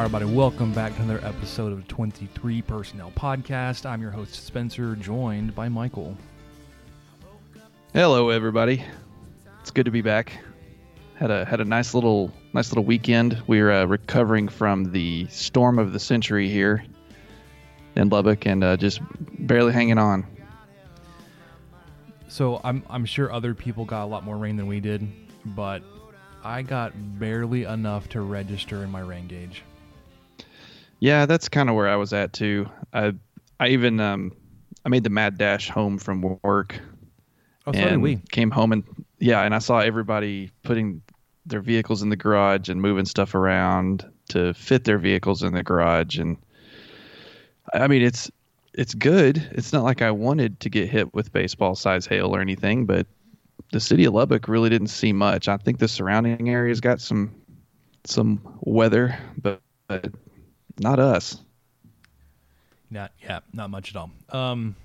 All right, everybody, welcome back to another episode of 23 Personnel Podcast. I'm your host, Spencer, joined by Michael. Hello, everybody. It's good to be back. Had a had a nice little nice little weekend. We are uh, recovering from the storm of the century here in Lubbock, and uh, just barely hanging on. So I'm I'm sure other people got a lot more rain than we did, but I got barely enough to register in my rain gauge. Yeah, that's kind of where I was at too. I I even um I made the mad dash home from work. Oh, so did and we. came home and yeah, and I saw everybody putting their vehicles in the garage and moving stuff around to fit their vehicles in the garage and I mean it's it's good. It's not like I wanted to get hit with baseball size hail or anything, but the city of Lubbock really didn't see much. I think the surrounding areas got some some weather, but, but not us. Not yeah, not much at all. Um,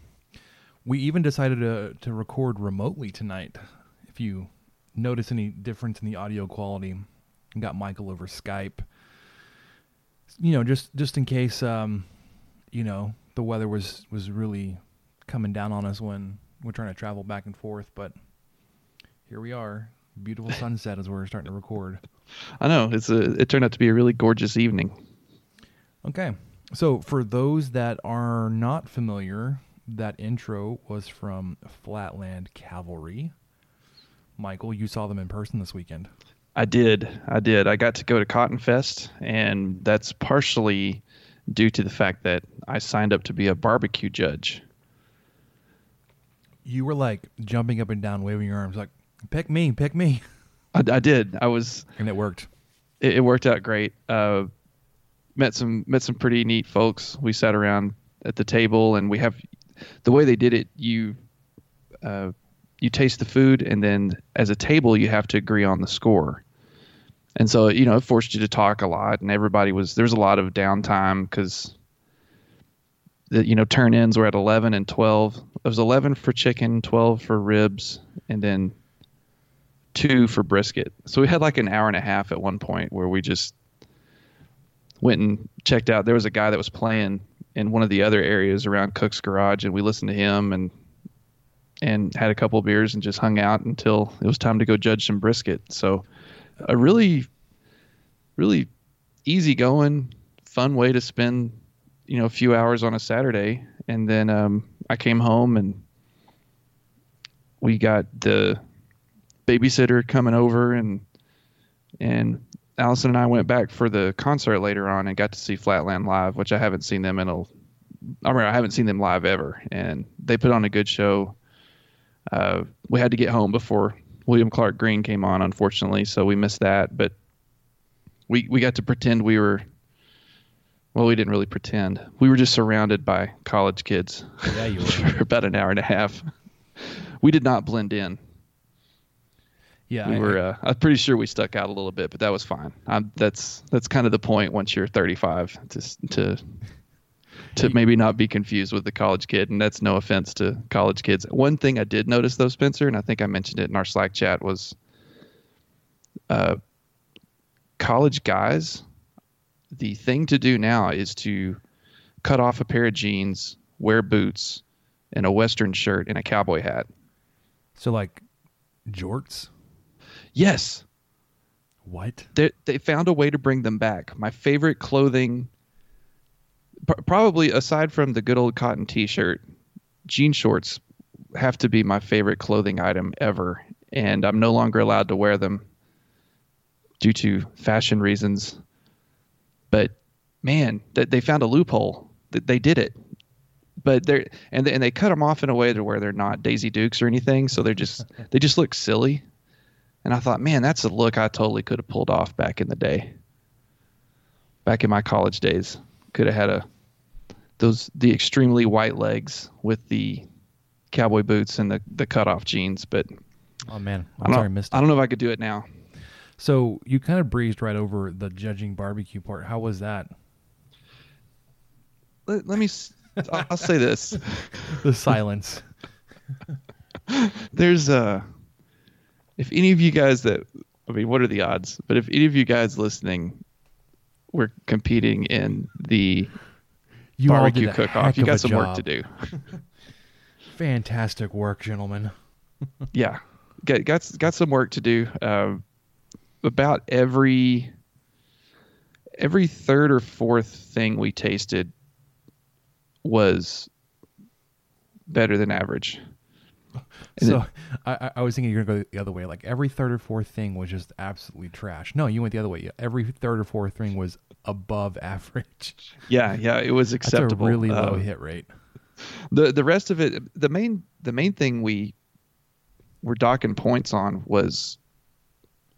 we even decided to to record remotely tonight. If you notice any difference in the audio quality, we got Michael over Skype. You know, just just in case, um, you know, the weather was was really coming down on us when we're trying to travel back and forth. But here we are, beautiful sunset as we're starting to record. I know it's a. It turned out to be a really gorgeous evening. Okay. So, for those that are not familiar, that intro was from Flatland Cavalry. Michael, you saw them in person this weekend. I did. I did. I got to go to Cotton Fest, and that's partially due to the fact that I signed up to be a barbecue judge. You were like jumping up and down, waving your arms, like, pick me, pick me. I, I did. I was. And it worked. It, it worked out great. Uh, met some met some pretty neat folks. We sat around at the table, and we have the way they did it. You uh, you taste the food, and then as a table, you have to agree on the score. And so, you know, it forced you to talk a lot, and everybody was there was a lot of downtime because the you know turn ins were at eleven and twelve. It was eleven for chicken, twelve for ribs, and then two for brisket. So we had like an hour and a half at one point where we just went and checked out. There was a guy that was playing in one of the other areas around Cook's Garage, and we listened to him and and had a couple beers and just hung out until it was time to go judge some brisket. So a really, really easy going, fun way to spend you know a few hours on a Saturday. And then um, I came home and we got the babysitter coming over and and Allison and I went back for the concert later on and got to see Flatland live, which I haven't seen them in a I mean I haven't seen them live ever, and they put on a good show. Uh, we had to get home before William Clark Green came on, unfortunately, so we missed that. But we we got to pretend we were. Well, we didn't really pretend. We were just surrounded by college kids. Yeah, you were. for about an hour and a half. We did not blend in. Yeah, we I- were. Uh, I'm pretty sure we stuck out a little bit, but that was fine. Um, that's that's kind of the point once you're 35 to to to maybe not be confused with the college kid, and that's no offense to college kids. One thing I did notice though, Spencer, and I think I mentioned it in our Slack chat was, uh, college guys. The thing to do now is to cut off a pair of jeans, wear boots, and a western shirt and a cowboy hat. so like jorts. Yes, What? they they found a way to bring them back. My favorite clothing, pr- probably aside from the good old cotton T-shirt, jean shorts have to be my favorite clothing item ever. and I'm no longer allowed to wear them due to fashion reasons. But man, that they found a loophole. That they did it. But they're and they, and they cut them off in a way to where they're not Daisy Dukes or anything, so they're just they just look silly. And I thought, man, that's a look I totally could have pulled off back in the day. Back in my college days, could have had a those the extremely white legs with the cowboy boots and the the cut off jeans. But Oh man, I I'm don't, sorry, I missed it. I don't know if I could do it now. So you kind of breezed right over the judging barbecue part. How was that? Let, let me. I'll, I'll say this. The silence. There's uh if any of you guys that I mean, what are the odds? But if any of you guys listening were competing in the You barbecue cook off, you got some work to do. Fantastic work, gentlemen. yeah, got got got some work to do. Um, about every every third or fourth thing we tasted was better than average. And so I, I- I was thinking you're gonna go the other way. Like every third or fourth thing was just absolutely trash. No, you went the other way. Every third or fourth thing was above average. Yeah, yeah, it was That's acceptable. a really low Um, hit rate. the the rest of it the main the main thing we were docking points on was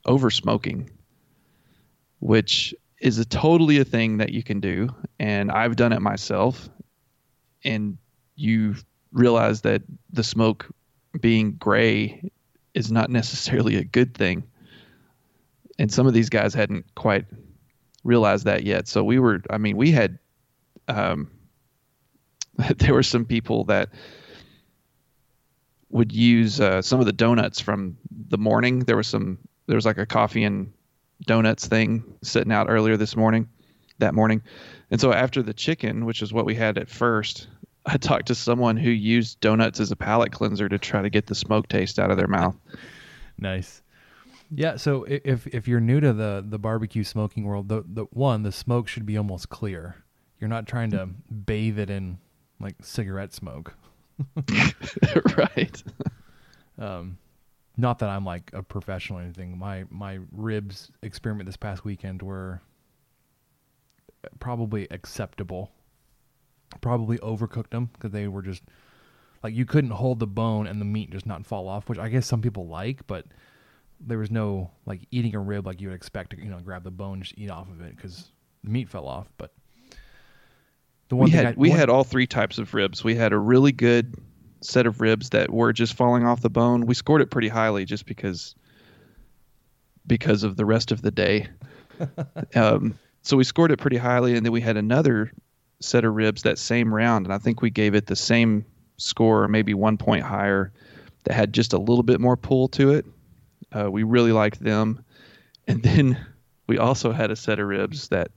over smoking which is a totally a thing that you can do and I've done it myself and you realize that the smoke being gray is not necessarily a good thing. And some of these guys hadn't quite realized that yet. So we were I mean we had um there were some people that would use uh, some of the donuts from the morning. There was some there was like a coffee and donuts thing sitting out earlier this morning, that morning, and so after the chicken, which is what we had at first, I talked to someone who used donuts as a palate cleanser to try to get the smoke taste out of their mouth. Nice. Yeah, so if if you're new to the the barbecue smoking world, the the one the smoke should be almost clear. You're not trying to bathe it in like cigarette smoke. right. Um, not that I'm like a professional or anything. My my ribs experiment this past weekend were probably acceptable. Probably overcooked them because they were just like you couldn't hold the bone and the meat just not fall off, which I guess some people like, but there was no like eating a rib like you would expect to you know grab the bone just eat off of it because the meat fell off. But the one we thing had I, we one- had all three types of ribs. We had a really good set of ribs that were just falling off the bone. We scored it pretty highly just because because of the rest of the day. um, so we scored it pretty highly, and then we had another set of ribs that same round, and I think we gave it the same score, or maybe one point higher, that had just a little bit more pull to it. Uh, we really liked them, and then we also had a set of ribs that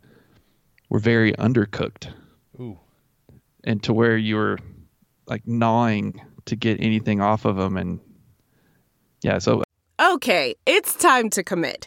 were very undercooked Ooh. and to where you were like gnawing to get anything off of them and yeah so Okay, it's time to commit.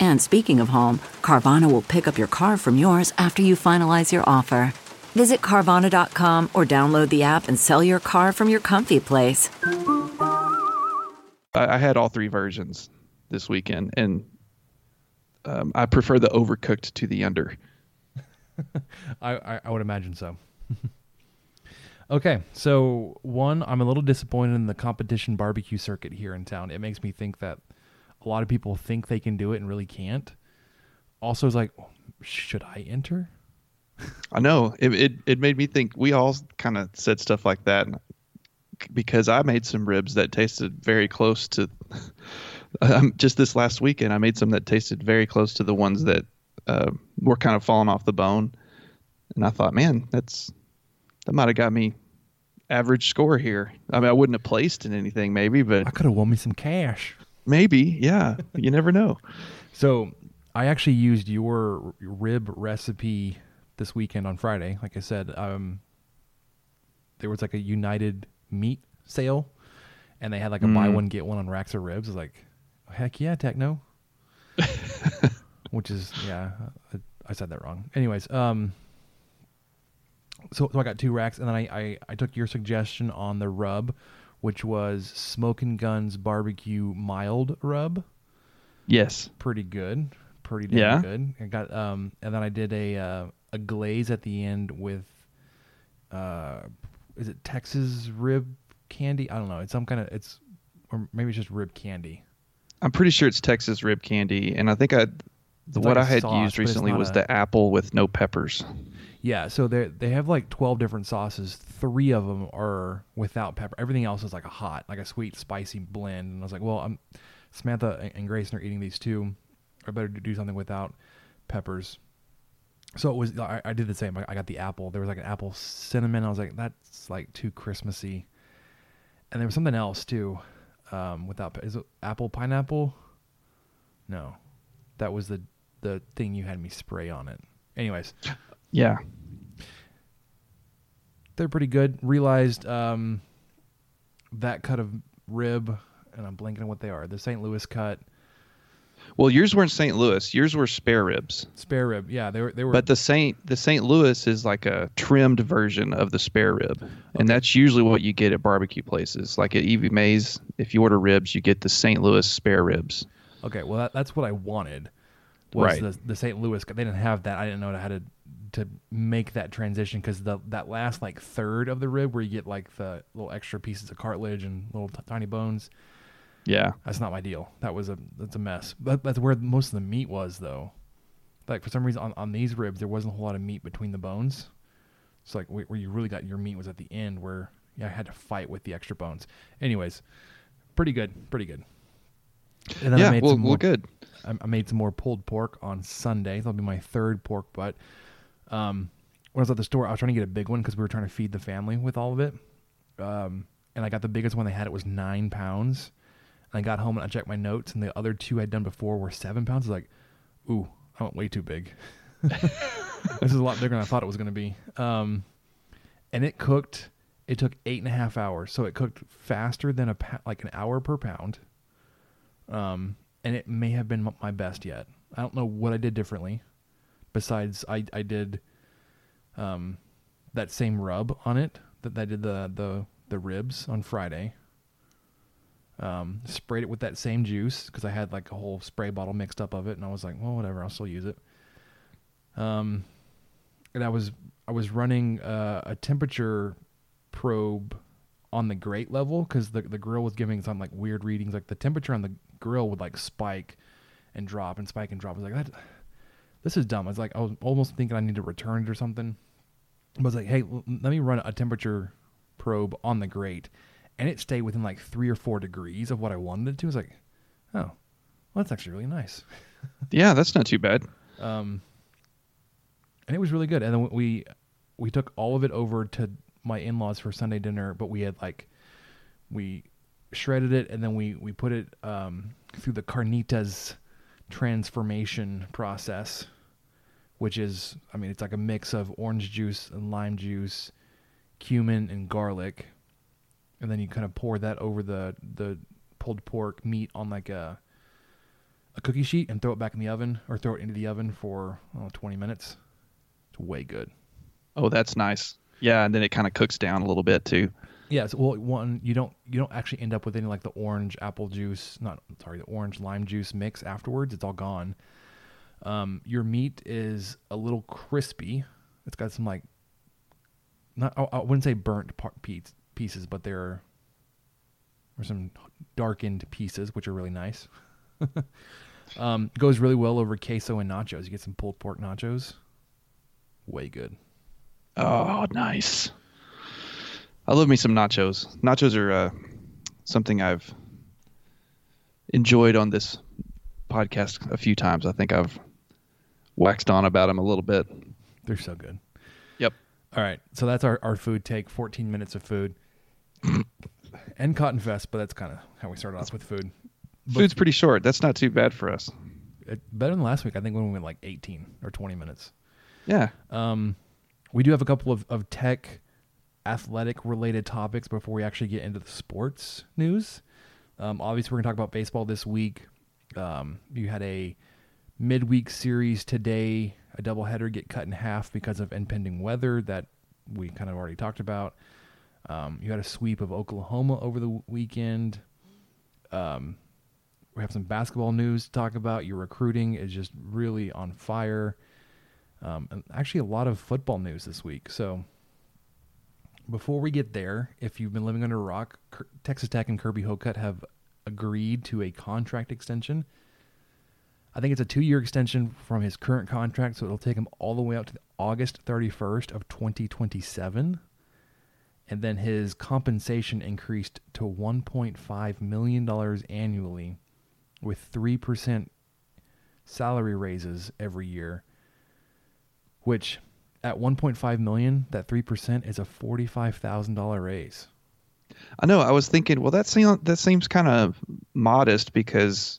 And speaking of home, Carvana will pick up your car from yours after you finalize your offer. Visit Carvana.com or download the app and sell your car from your comfy place. I, I had all three versions this weekend and um, i prefer the overcooked to the under I, I, I would imagine so. okay, so one, I'm a little disappointed in the competition barbecue circuit here in town. It makes me think that a lot of people think they can do it and really can't. Also, it's like, should I enter? I know it, it. It made me think. We all kind of said stuff like that because I made some ribs that tasted very close to. Um, just this last weekend, I made some that tasted very close to the ones that uh, were kind of falling off the bone, and I thought, man, that's that might have got me average score here. I mean, I wouldn't have placed in anything, maybe, but I could have won me some cash. Maybe, yeah. You never know. So I actually used your rib recipe this weekend on Friday. Like I said, um, there was like a United meat sale, and they had like a buy one get one on racks of ribs. I was like, heck yeah, Techno. Which is yeah, I, I said that wrong. Anyways, um, so so I got two racks, and then I I, I took your suggestion on the rub, which was Smoking Guns Barbecue Mild Rub Yes. pretty good, pretty damn Yeah. good. I got um, and then I did a uh, a glaze at the end with, uh, is it Texas rib candy? I don't know. It's some kind of it's, or maybe it's just rib candy. I'm pretty sure it's Texas rib candy, and I think I, the, what like I had sauce, used recently was a- the apple with no peppers. Yeah, so they they have like twelve different sauces. Three of them are without pepper. Everything else is like a hot, like a sweet, spicy blend. And I was like, well, I'm Samantha and- Grayson are eating these too. I better do something without peppers. So it was. I, I did the same. I, I got the apple. There was like an apple cinnamon. I was like, that's like too Christmassy. And there was something else too, um, without is it apple pineapple? No, that was the the thing you had me spray on it. Anyways, Yeah. They're pretty good. Realized um, that cut of rib, and I'm blanking on what they are. The St. Louis cut Well, yours were in St. Louis. Yours were spare ribs, spare rib. Yeah, they were. They were. but the Saint the St. Louis is like a trimmed version of the spare rib, and that's usually what you get at barbecue places. Like at Evie Mae's, if you order ribs, you get the St. Louis spare ribs. okay, well that, that's what I wanted. Was Right. the the St. Louis? cut. They didn't have that. I didn't know how to to make that transition because the that last like third of the rib where you get like the little extra pieces of cartilage and little t- tiny bones. Yeah. That's not my deal. That was a that's a mess. But that's where most of the meat was though. Like for some reason on, on these ribs there wasn't a whole lot of meat between the bones. It's like where, where you really got your meat was at the end where yeah, I had to fight with the extra bones. Anyways, pretty good, pretty good. And then I yeah. made Well, some well, more, good. I, I made some more pulled pork on Sunday. That'll be my third pork butt. Um, when I was at the store, I was trying to get a big one because we were trying to feed the family with all of it. Um, and I got the biggest one they had. It was nine pounds. And I got home and I checked my notes, and the other two I'd done before were seven pounds. I was like, ooh, I went way too big. this is a lot bigger than I thought it was going to be. Um, and it cooked. It took eight and a half hours, so it cooked faster than a like an hour per pound. Um, and it may have been my best yet. I don't know what I did differently. Besides, I I did um, that same rub on it that I did the the the ribs on Friday. Um, sprayed it with that same juice because I had like a whole spray bottle mixed up of it, and I was like, well, whatever, I'll still use it. Um, and I was I was running uh, a temperature probe on the grate level because the the grill was giving some like weird readings. Like the temperature on the grill would like spike and drop and spike and drop. I was like, that, this is dumb. It's like, I was almost thinking I need to return it or something. I was like, hey, l- let me run a temperature probe on the grate, and it stayed within like three or four degrees of what I wanted it to. I was like, oh, well, that's actually really nice. Yeah, that's not too bad. Um, and it was really good. And then we we took all of it over to my in laws for Sunday dinner, but we had like we shredded it and then we we put it um, through the carnitas transformation process, which is I mean it's like a mix of orange juice and lime juice, cumin and garlic, and then you kind of pour that over the the pulled pork meat on like a a cookie sheet and throw it back in the oven or throw it into the oven for I know, 20 minutes. It's way good. Oh, that's nice. Yeah, and then it kind of cooks down a little bit too. Yeah, so well, one you don't you don't actually end up with any like the orange apple juice, not sorry, the orange lime juice mix afterwards. It's all gone. Um, your meat is a little crispy. It's got some like not I, wouldn't say burnt par- piece, pieces, but there are some darkened pieces which are really nice. Um, goes really well over queso and nachos. You get some pulled pork nachos. Way good. Oh, nice. I love me some nachos. Nachos are uh, something I've enjoyed on this podcast a few times. I think I've waxed on about them a little bit. They're so good. Yep. All right. So that's our, our food take 14 minutes of food and Cotton Fest, but that's kind of how we started off with food. Food's pretty short. That's not too bad for us. It, better than last week. I think when we went like 18 or 20 minutes. Yeah. Um, we do have a couple of, of tech athletic related topics before we actually get into the sports news. Um, obviously, we're going to talk about baseball this week. Um, you had a midweek series today, a doubleheader get cut in half because of impending weather that we kind of already talked about. Um, you had a sweep of Oklahoma over the weekend. Um, we have some basketball news to talk about. Your recruiting is just really on fire. Um, and actually, a lot of football news this week. So, before we get there, if you've been living under a rock, Texas Tech and Kirby Hocutt have agreed to a contract extension. I think it's a two-year extension from his current contract, so it'll take him all the way out to August 31st of 2027. And then his compensation increased to 1.5 million dollars annually, with three percent salary raises every year. Which, at 1.5 million, that three percent is a forty-five thousand dollar raise. I know. I was thinking, well, that seems that seems kind of modest because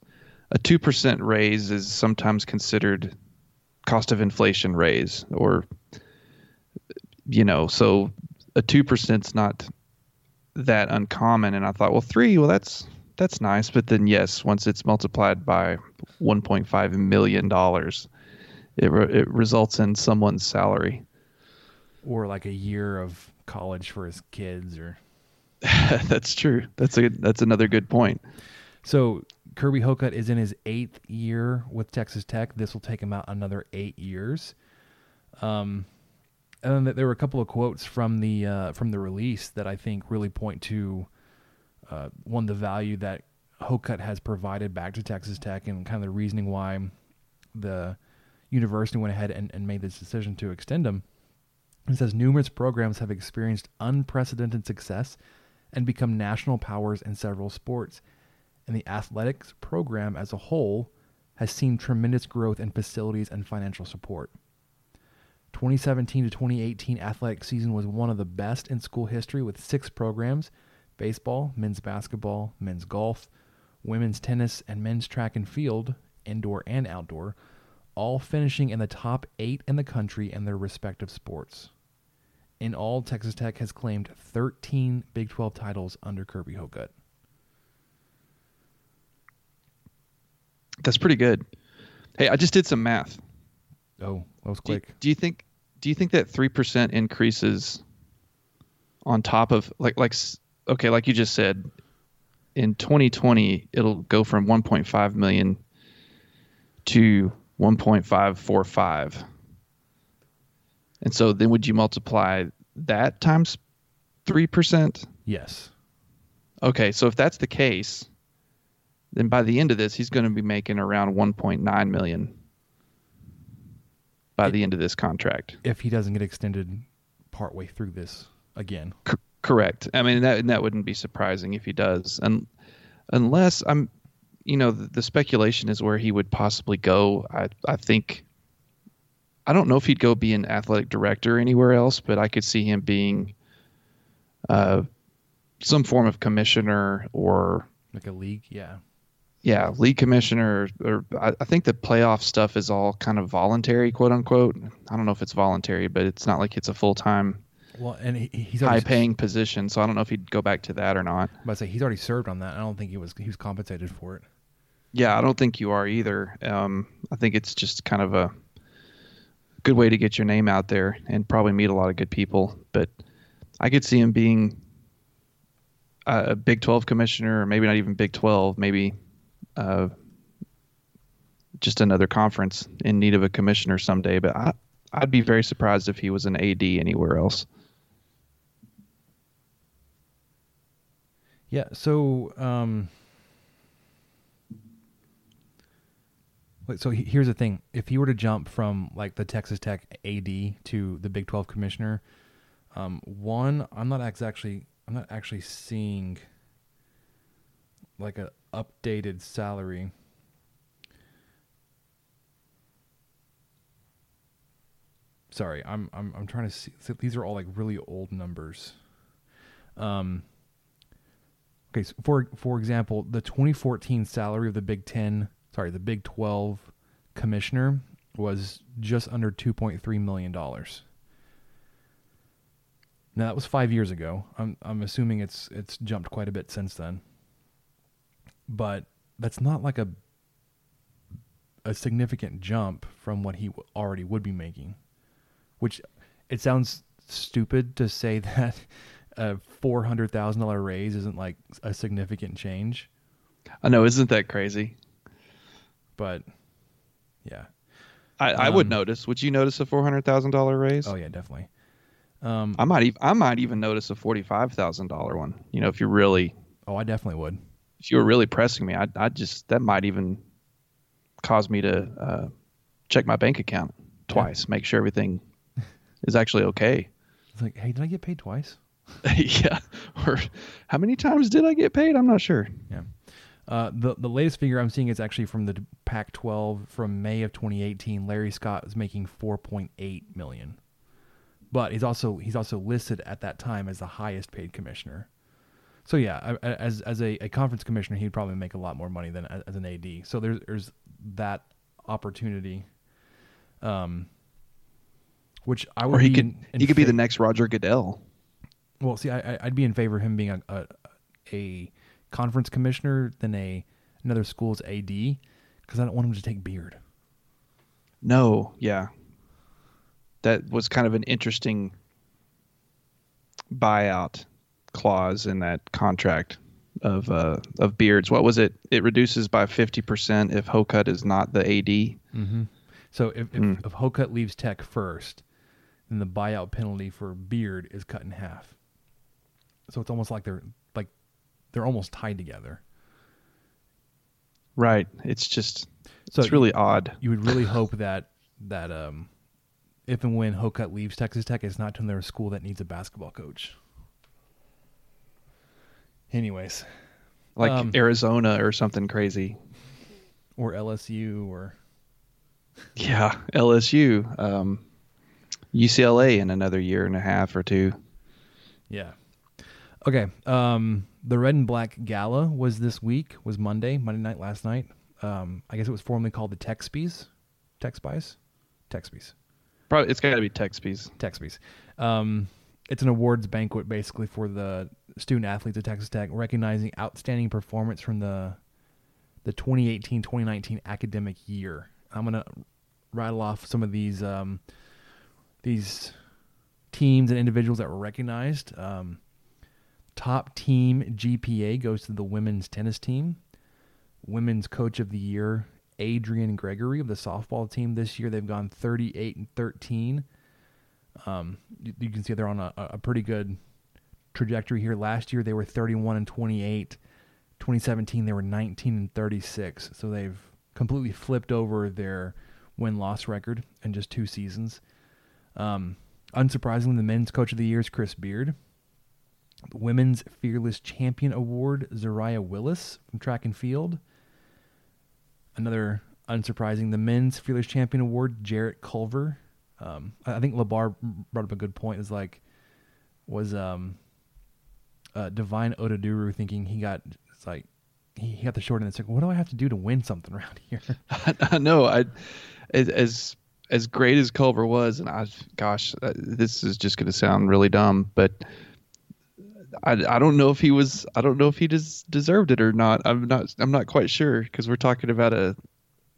a two percent raise is sometimes considered cost of inflation raise, or you know, so a two percent's not that uncommon. And I thought, well, three, well, that's that's nice. But then, yes, once it's multiplied by 1.5 million dollars, it re- it results in someone's salary, or like a year of college for his kids, or that's true. That's a that's another good point. So Kirby Hocutt is in his eighth year with Texas Tech. This will take him out another eight years. Um, and then there were a couple of quotes from the uh, from the release that I think really point to uh, one the value that Hocutt has provided back to Texas Tech and kind of the reasoning why the university went ahead and, and made this decision to extend him. It says numerous programs have experienced unprecedented success and become national powers in several sports. And the athletics program as a whole has seen tremendous growth in facilities and financial support. 2017 to 2018 athletic season was one of the best in school history with six programs baseball, men's basketball, men's golf, women's tennis, and men's track and field, indoor and outdoor, all finishing in the top eight in the country in their respective sports. In all, Texas Tech has claimed 13 Big 12 titles under Kirby Hocutt. That's pretty good. Hey, I just did some math. Oh, that was quick. do you think do you think that 3% increases on top of like like okay, like you just said in 2020 it'll go from 1.5 million to 1.545. And so then would you multiply that times 3%? yes. Okay, so if that's the case, then by the end of this, he's going to be making around 1.9 million by the end of this contract. If he doesn't get extended partway through this again. C- correct. I mean, that that wouldn't be surprising if he does, and unless I'm, you know, the, the speculation is where he would possibly go. I I think. I don't know if he'd go be an athletic director anywhere else, but I could see him being, uh, some form of commissioner or Like a league, yeah. Yeah, league commissioner, or, I, I think the playoff stuff is all kind of voluntary, quote unquote. I don't know if it's voluntary, but it's not like it's a full time, Well, and he, he's high paying position. So I don't know if he'd go back to that or not. But I say he's already served on that. I don't think he was he was compensated for it. Yeah, I don't think you are either. Um, I think it's just kind of a good way to get your name out there and probably meet a lot of good people. But I could see him being a, a Big 12 commissioner, or maybe not even Big 12, maybe uh, just another conference in need of a commissioner someday. But I, I'd be very surprised if he was an AD anywhere else. Yeah. So, um, Wait, So here's the thing: if he were to jump from like the Texas Tech AD to the Big Twelve commissioner, um, one, I'm not ex- actually, I'm not actually seeing like a updated salary. Sorry, I'm I'm I'm trying to see. these are all like really old numbers. Um. Okay, so for for example, the 2014 salary of the Big Ten, sorry, the Big 12 commissioner was just under 2.3 million dollars. Now that was five years ago. I'm I'm assuming it's it's jumped quite a bit since then. But that's not like a a significant jump from what he w- already would be making. Which it sounds stupid to say that a four hundred thousand dollar raise isn't like a significant change, I know, isn't that crazy? but yeah. I, I would Um, notice. Would you notice a four hundred thousand dollar raise? Oh yeah, definitely. Um, I might even I might even notice a forty five thousand dollar one. You know, if you're really oh, I definitely would. If you were really pressing me, I I just that might even cause me to uh, check my bank account twice, make sure everything is actually okay. It's like, hey, did I get paid twice? yeah. Or how many times did I get paid? I'm not sure. Yeah. Uh, the the latest figure I'm seeing is actually from the Pac-12 from May of 2018. Larry Scott was making 4.8 million, but he's also he's also listed at that time as the highest paid commissioner. So yeah, as as a, a conference commissioner, he'd probably make a lot more money than as an AD. So there's there's that opportunity, um, which I would Or he could he could be the next Roger Goodell. well, see, I, I'd be in favor of him being a, a, a conference commissioner than a another school's AD because I don't want him to take beard. No, yeah. That was kind of an interesting buyout clause in that contract of uh, of Beards. What was it? It reduces by fifty percent if Hocutt is not the AD. So if if, Mm. if Hocutt leaves Tech first, then the buyout penalty for Beard is cut in half. So it's almost like they're like they're almost tied together. Right. It's just So it's really odd. You would really hope that that um, if and when Hocutt leaves Texas Tech, it's not to another school that needs a basketball coach. Anyways, Like Um, Arizona or something crazy. or LSU or Yeah, LSU, um, UCLA in another year and a half or two. Yeah. Okay. Um, the Red and Black Gala was this week. Was Monday, Monday night, last night. Um, I guess it was formerly called the Tech Spies, Tech Spies, Tech Spies, Probably it's got to be Texpies. Tech Spies. Um, it's an awards banquet basically for the student athletes at Texas Tech, recognizing outstanding performance from the the 2018-2019 academic year. I'm gonna rattle off some of these um, these teams and individuals that were recognized. Um, top team GPA goes to the women's tennis team. Women's coach of the year, Adrian Gregory of the softball team this year. They've gone 38 and 13. Um, you, you can see they're on a, a pretty good trajectory here. Last year they were 31 and 28. 2017 they were 19 and 36. So they've completely flipped over their win loss record in just two seasons. Um, unsurprisingly, the men's coach of the year is Chris Beard. The women's Fearless Champion Award, Zariah Willis from track and field. Another unsurprising, the men's Fearless Champion Award, Jarrett Culver. Um, I think Labar brought up a good point. Is like, was um, uh, Divine Oduduru thinking he got it's like he, got the short end the stick. What do I have to do to win something around here? I know. I as- as as great as Culver was, and I, gosh, uh, this is just going to sound really dumb, but I, I don't know if he was. I don't know if he des- deserved it or not. I'm not. I'm not quite sure because we're talking about a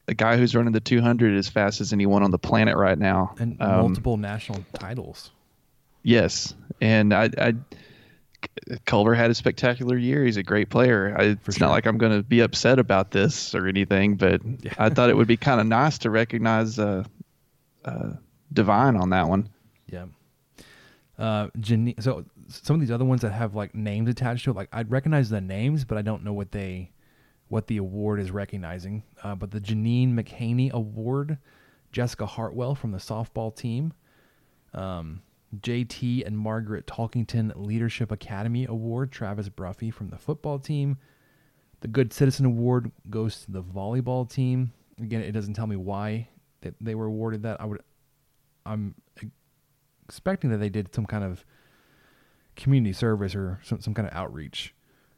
a guy who's running the 200 as fast as anyone on the planet right now. and Um, multiple national titles. Yes, and I, I Culver had a spectacular year. He's a great player. I, it's sure. not like I'm going to be upset about this or anything, but I thought it would be kind of nice to recognize uh, uh, Divine on that one. Yeah. Uh, so some of these other ones that have like names attached to it, like I'd recognize the names, but I don't know what they what the award is recognizing. Uh, but the Jeannine McHaney Award, Jessica Hartwell from the softball team, um, JT and Margaret Talkington Leadership Academy Award, Travis Bruffy from the football team. The Good Citizen Award goes to the volleyball team. Again, it doesn't tell me why that they were awarded that. I would, I'm expecting that they did some kind of community service or some, some kind of outreach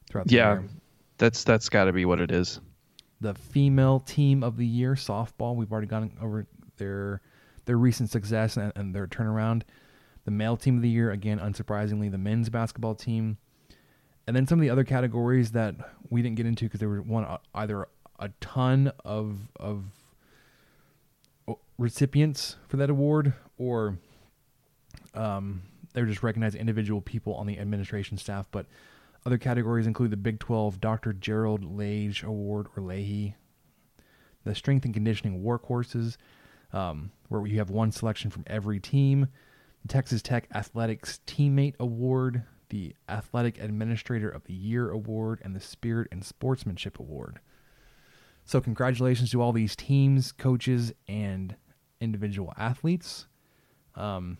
throughout the year. Yeah, year. that's that's got to be what it is. The female team of the year, softball, we've already gone over their their recent success and, and their turnaround. The male team of the year, again, unsurprisingly, the men's basketball team. And then some of the other categories that we didn't get into because there were one uh, either a ton of of recipients for that award or um, they were just recognizing individual people on the administration staff. But other categories include the Big 12 Dr. Gerald Lage Award or Leahy, the Strength and Conditioning Workhorses, um, where you have one selection from every team, Texas Tech Athletics Teammate Award, the Athletic Administrator of the Year Award, and the Spirit and Sportsmanship Award. So, congratulations to all these teams, coaches, and individual athletes. Um,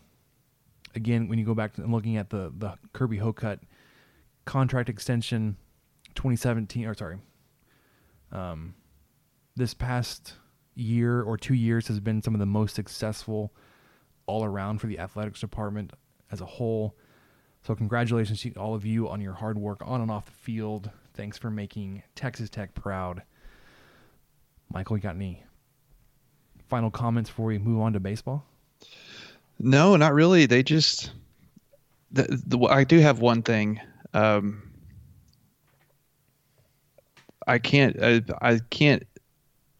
again, when you go back and looking at the the Kirby Hocutt contract extension, 2017 or sorry, um, this past year or two years has been some of the most successful all around for the athletics department as a whole. So congratulations to all of you on your hard work on and off the field. Thanks for making Texas Tech proud. Michael, you got any final comments before we move on to baseball? No, not really. They just. The, the, I do have one thing. Um, I can't. I, I can't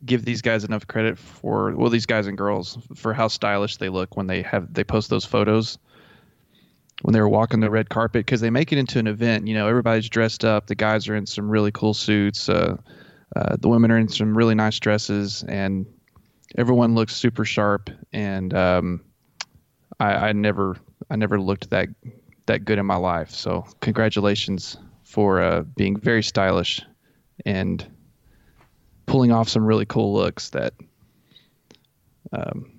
give these guys enough credit for well, these guys and girls for how stylish they look when they have they post those photos when they were walking the red carpet because they make it into an event. You know, everybody's dressed up. The guys are in some really cool suits. Uh, uh, the women are in some really nice dresses, and everyone looks super sharp. And um, I, I never, I never looked that that good in my life. So congratulations for uh, being very stylish and pulling off some really cool looks that um,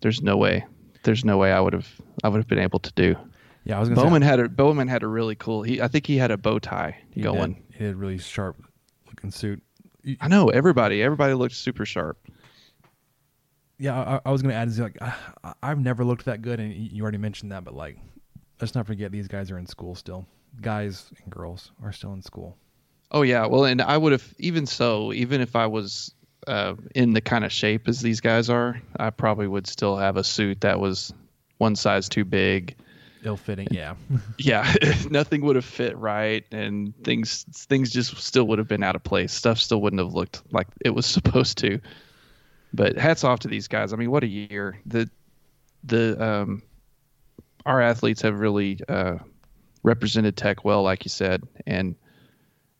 there's no way, there's no way I would have, I would have been able to do. Yeah, I was gonna Bowman say had a Bowman had a really cool. He I think he had a bow tie he going. Did, he had a really sharp looking suit. I know everybody. Everybody looked super sharp. Yeah, I, I was gonna add is like I, I've never looked that good, and you already mentioned that, but like, let's not forget these guys are in school still. Guys and girls are still in school. Oh yeah. Well, and I would have even so, even if I was uh, in the kind of shape as these guys are, I probably would still have a suit that was one size too big. Ill fitting, yeah. Yeah, nothing would have fit right, and things things just still would have been out of place. Stuff still wouldn't have looked like it was supposed to. But hats off to these guys. I mean, what a year! The the um, our athletes have really uh, represented Tech well, like you said, and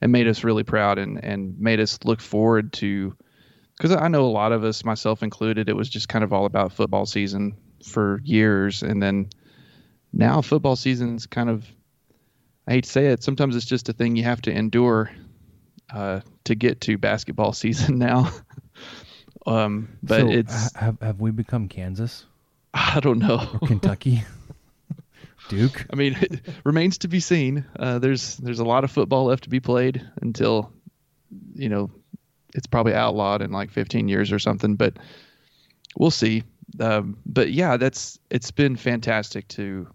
and made us really proud and and made us look forward to. Because I know a lot of us, myself included, it was just kind of all about football season for years, and then now football season's kind of I hate to say it, sometimes it's just a thing you have to endure uh, to get to basketball season now. um, but So, it's ha- have have we become Kansas I don't know. or Kentucky, Duke? I mean, it remains to be seen. Uh, there's there's a lot of football left to be played until you know it's probably outlawed in like 15 years or something. But we'll see. Um, but yeah, that's it's been fantastic to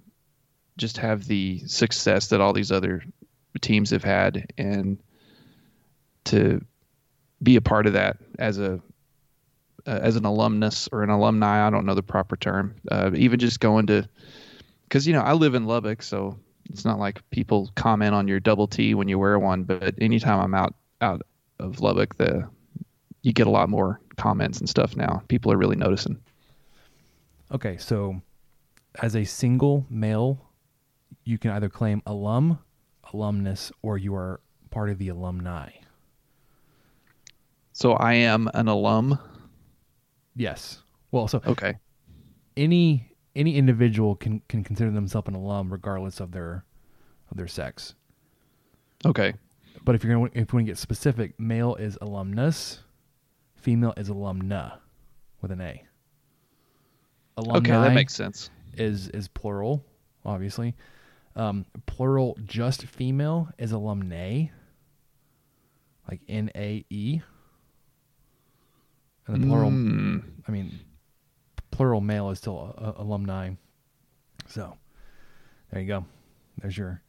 just have the success that all these other teams have had and to be a part of that as a uh, as an alumnus or an alumni. I don't know the proper term. Uh, even just going to because you know I live in Lubbock, so it's not like people comment on your double T when you wear one. But anytime I'm out out of Lubbock, the you get a lot more comments and stuff now. People are really noticing. Okay, so as a single male, you can either claim alum, alumnus, or you are part of the alumni. So I am an alum. Yes. Well, so Okay. any any individual can can consider themselves an alum regardless of their of their sex. Okay. But if you're going if you want to get specific, male is alumnus, female is alumna with an A. Alumni Okay, that makes sense. is is plural, obviously. Um, plural just female is alumnae, like N A E. And the plural, Hmm. I mean, plural male is still a, a- alumni. So, there you go. There's your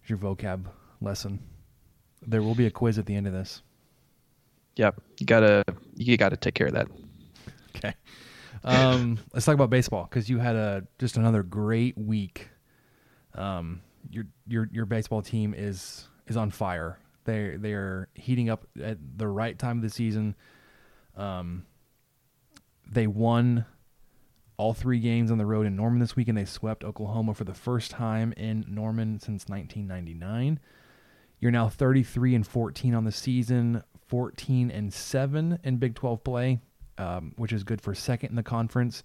there's your vocab lesson. There will be a quiz at the end of this. Yep, you gotta you gotta take care of that. Okay. Um, let's talk about baseball because you had a just another great week. Um, your your your baseball team is is on fire. They they are heating up at the right time of the season. Um, they won all three games on the road in Norman this week, and they swept Oklahoma for the first time in Norman since 1999. You're now 33 and 14 on the season, 14 and 7 in Big 12 play, um, which is good for second in the conference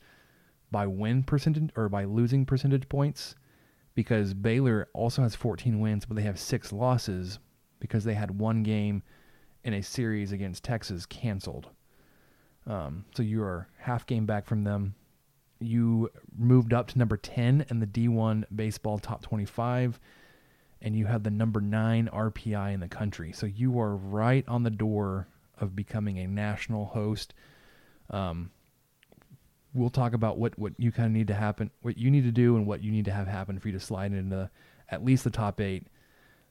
by win percentage or by losing percentage points because Baylor also has 14 wins, but they have six losses because they had one game in a series against Texas canceled. Um, so you are half game back from them. You moved up to number 10 in the D1 baseball top 25 and you have the number nine RPI in the country. So you are right on the door of becoming a national host. Um, we'll talk about what, what you kind of need to happen, what you need to do, and what you need to have happen for you to slide into at least the top eight.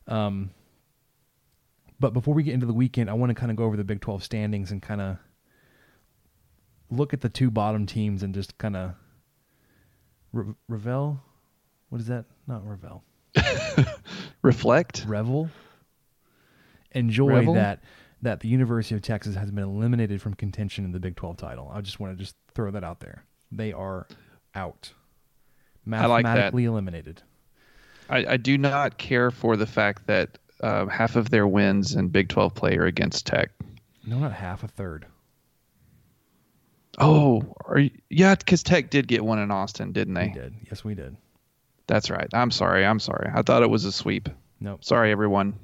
Um, but before we get into the weekend, I want to kind of go over the Big 12 standings and kind of look at the two bottom teams and just kind of Re- revel. What is that? Not revel. Reflect. revel enjoy Revel? that that the University of Texas has been eliminated from contention in the Big 12 title. I just want to just throw that out there. They are out. I like that. Mathematically eliminated. I, I do not care for the fact that uh, half of their wins in Big 12 play are against Tech. No, not half, a third. Oh, are you, yeah, because Tech did get one in Austin, didn't We they? did. Yes, we did. That's right. I'm sorry. I'm sorry. I thought it was a sweep. Nope. Sorry, everyone.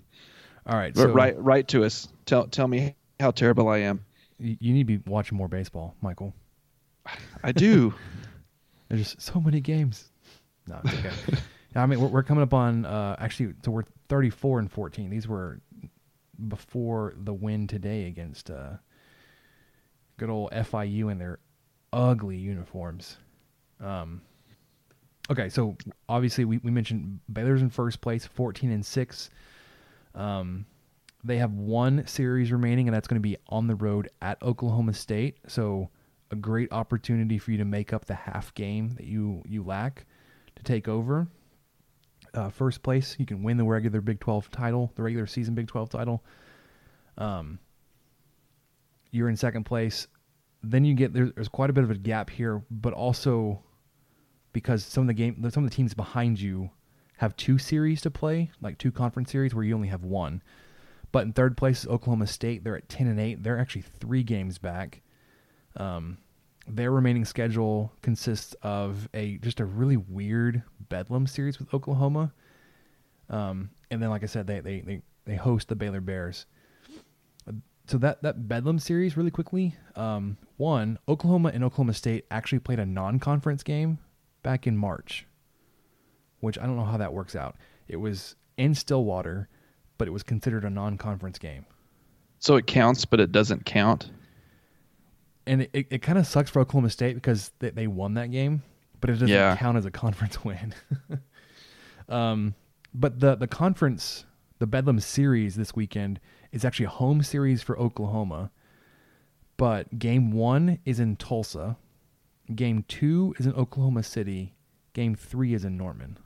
All right. But So write write to us. Tell tell me how terrible I am. you need to be watching more baseball, Michael. I do. There's just so many games. No, it's okay. I mean, we're, we're coming up on uh, actually, so we're 34 and 14. These were before the win today against uh, good old FIU in their ugly uniforms. Um, okay, so obviously we, we mentioned Baylor's in first place, 14 and six. Um, they have one series remaining, and that's going to be on the road at Oklahoma State. So a great opportunity for you to make up the half game that you you lack to take over. Uh, first place, you can win the regular Big 12 title, the regular season Big 12 title. Um, you're in second place. Then you get there, there's quite a bit of a gap here, but also because some of the game, some of the teams behind you have two series to play, like two conference series where you only have one. But in third place is Oklahoma State. They're at 10 and 8. They're actually three games back. Um, their remaining schedule consists of a just a really weird Bedlam series with Oklahoma. Um, and then, like I said, they, they, they, they host the Baylor Bears. So that, that Bedlam series, really quickly, um, one, Oklahoma and Oklahoma State actually played a non-conference game back in March, which I don't know how that works out. It was in Stillwater, but it was considered a non-conference game. so it counts, but it doesn't count. and it, it, it kind of sucks for Oklahoma State because they, they won that game, but it doesn't Yeah. count as a conference win. um, but the the conference, the Bedlam series this weekend is actually a home series for Oklahoma. But game one is in Tulsa, game two is in Oklahoma City, game three is in Norman.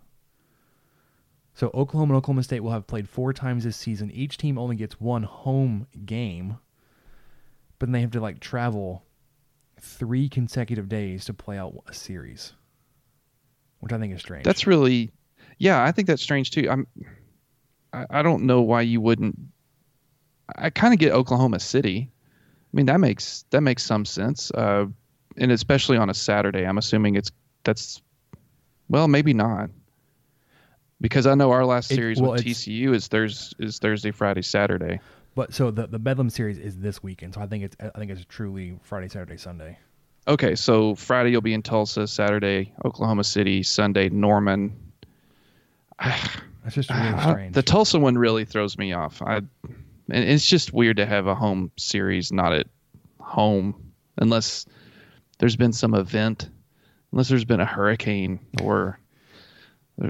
So Oklahoma and Oklahoma State will have played four times this season. Each team only gets one home game but then they have to like travel three consecutive days to play out a series, which I think is strange. That's really, yeah. I think that's strange too. I'm. I, I don't know why you wouldn't. I kind of get Oklahoma City. I mean that makes that makes some sense. Uh, and especially on a Saturday, I'm assuming it's that's. Well, maybe not. Because I know our last It- series well, with TCU is Thurs is Thursday, Friday, Saturday. But so the the Bedlam series is this weekend, so I think it's I think it's truly Friday, Saturday, Sunday. Okay, so Friday you'll be in Tulsa, Saturday Oklahoma City, Sunday Norman. That's just really strange. the Tulsa one really throws me off. I and it's just weird to have a home series not at home unless there's been some event, unless there's been a hurricane or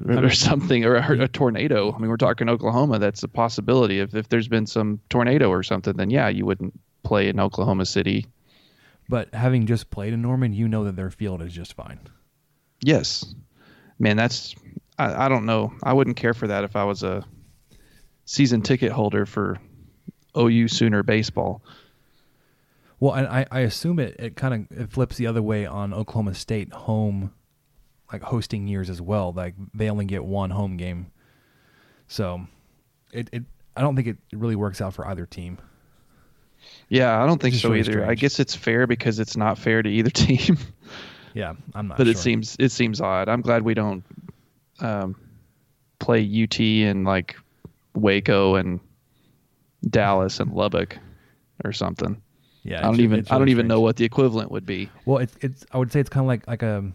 or, something or a, a tornado. I mean, we're talking Oklahoma. That's a possibility. If if there's been some tornado or something, then yeah, you wouldn't play in Oklahoma City. but having just played in Norman, you know that their field is just fine. Yes, man, that's I, I don't know. I wouldn't care for that if I was a season ticket holder for OU Sooner baseball. Well, and I, I assume it, it kind of it flips the other way on Oklahoma State home, like hosting years as well. Like they only get one home game, so it, it I don't think it really works out for either team. Yeah, I don't think so really either. I guess it's fair because it's not fair to either team. Yeah, I'm not. but it seems it seems odd. I'm glad we don't um, play UT and like Waco and Dallas and Lubbock or something. Yeah, I don't it's- even it's I don't really even know what the equivalent would be. Well, it's it's I would say it's kind of like like a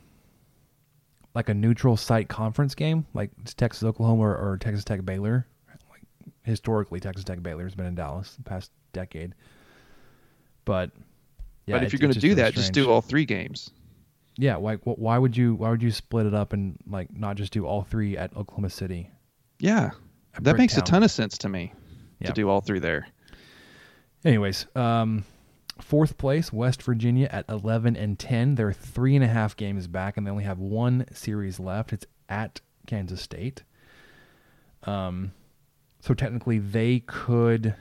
like a neutral site conference game, like it's Texas Oklahoma or, or Texas Tech Baylor. Like historically, Texas Tech Baylor has been in Dallas the past decade. But yeah, but if you're going to do really that, just do all three games. Yeah, like wh- why would you why would you split it up and like not just do all three at Oklahoma City? Yeah, At that makes a ton of sense to me Yeah. to do all three there. Anyways, um, fourth place, West Virginia at 11 and 10. They're three and a half games back, and they only have one series left. It's at Kansas State. Um, so technically, they could.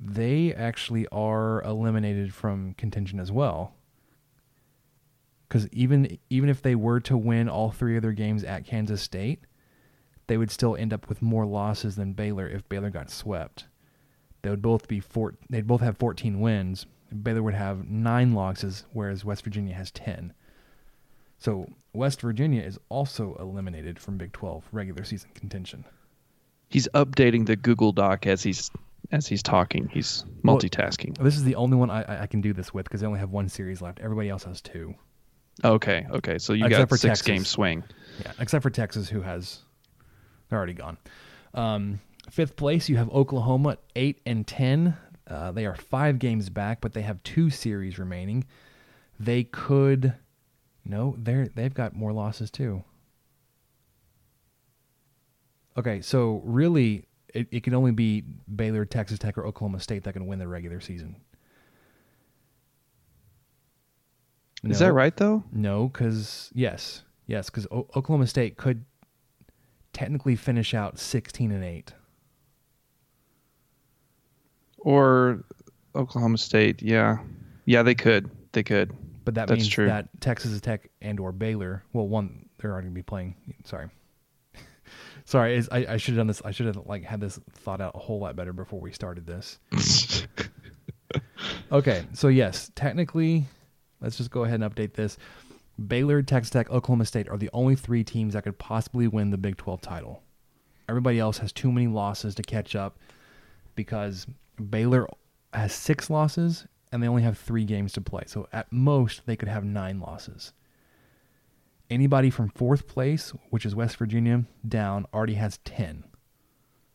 They actually are eliminated from contention as well. Because even even if they were to win all three of their games at Kansas State, they would still end up with more losses than Baylor if Baylor got swept. They would both be four. They'd both have 14 wins. Baylor would have nine losses, whereas West Virginia has 10. So West Virginia is also eliminated from Big 12 regular season contention. He's updating the Google Doc as he's as he's talking. He's Well, multitasking. This is the only one I, I- I can do this with because they only have one series left. Everybody else has two. Okay, okay. So you Except got for six Texas. game swing. Yeah, except for Texas, who has they're already gone. Um, fifth place, you have Oklahoma, at eight and ten. Uh, they are five games back, but they have two series remaining. They could, no, they're they've got more losses too. Okay, so really, it, it can only be Baylor, Texas Tech, or Oklahoma State that can win the regular season. Is that right though? No, because yes, yes, because o- Oklahoma State could technically finish out sixteen and eight. Or Oklahoma State? Yeah, yeah. They could. They could. But that That's means true. that Texas Tech and or Baylor, well, one they're already gonna be playing. Sorry, sorry. Is, I, I should have done this. I should have like had this thought out a whole lot better before we started this. okay, so yes, technically, let's just go ahead and update this. Baylor, Texas Tech, Oklahoma State are the only three teams that could possibly win the Big 12 title. Everybody else has too many losses to catch up because Baylor has six losses and they only have three games to play. So at most, they could have nine losses. Anybody from fourth place, which is West Virginia, down already has 10.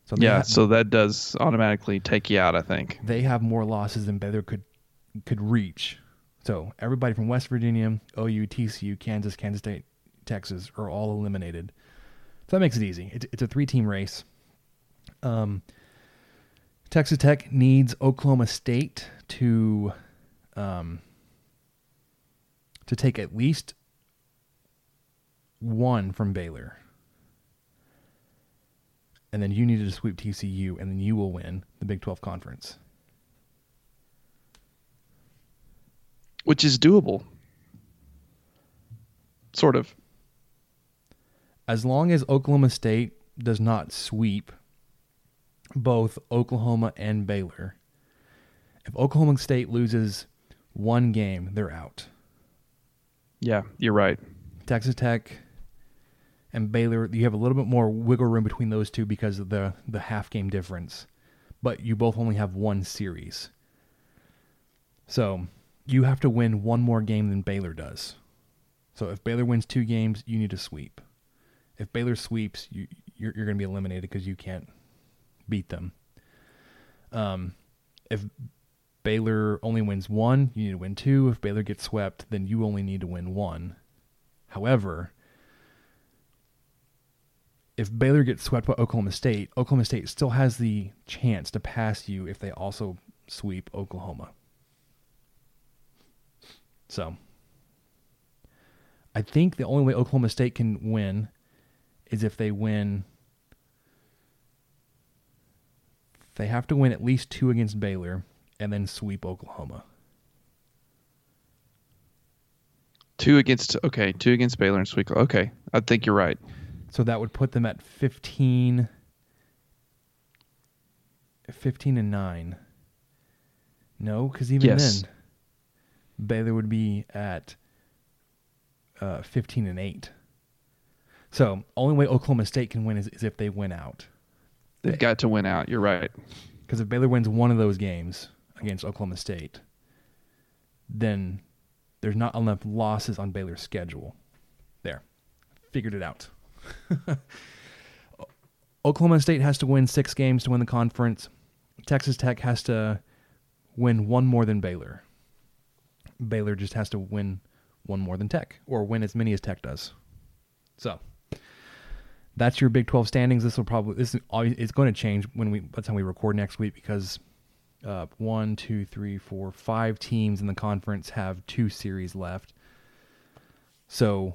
So Yeah. have- So that does automatically take you out. I think. they have more losses than Baylor could could reach. So everybody from West Virginia, OU, TCU, Kansas, Kansas State, Texas are all eliminated. So that makes it easy. It's, it's a three team race. Um, Texas Tech needs Oklahoma State to um, to take at least one from Baylor. And then you need to sweep TCU, and then you will win the Big 12 conference. Which is doable. Sort of. as long as Oklahoma State does not sweep both Oklahoma and Baylor, if Oklahoma State loses one game, they're out. Yeah, you're right. Texas Tech and Baylor, you have a little bit more wiggle room between those two because of the the half game difference. But you both only have one series. So you have to win one more game than Baylor does. So if Baylor wins two games, you need to sweep. If Baylor sweeps, you you're, you're going to be eliminated because you can't beat them. Um, if Baylor only wins one, you need to win two. If Baylor gets swept, then you only need to win one. However, if Baylor gets swept by Oklahoma State, Oklahoma State still has the chance to pass you if they also sweep Oklahoma. So, I think the only way Oklahoma State can win is if they win. They have to win at least two against Baylor and then sweep Oklahoma. Two against okay, two against Baylor and sweep. Okay, I think you're right. So that would put them at 15, 15 and 9. No, because even Yes. then, Baylor would be at uh, 15 and 8. So only way Oklahoma State can win is, is if they win out. They've got to win out. You're right. Because if Baylor wins one of those games against Oklahoma State, then there's not enough losses on Baylor's schedule. There. Figured it out. Oklahoma State has to win six games to win the conference. Texas Tech has to win one more than Baylor. Baylor just has to win one more than Tech, or win as many as Tech does. So that's your Big 12 standings. This will probably this is it's going to change when we by the time we record next week because uh, one, two, three, four, five teams in the conference have two series left. So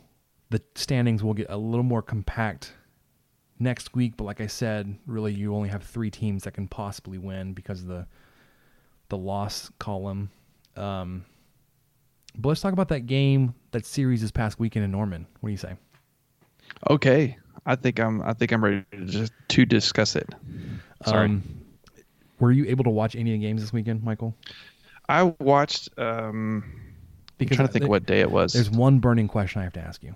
the standings will get a little more compact next week. But like I said, really you only have three teams that can possibly win because of the the loss column. Um, but let's talk about that game, that series this past weekend in Norman. What do you say? Okay, I think I'm. I think I'm ready to just to discuss it. Sorry, Um, were you able to watch any of the games this weekend, Michael? I watched. Um, I'm trying to think there- what day it was. There's one burning question I have to ask you.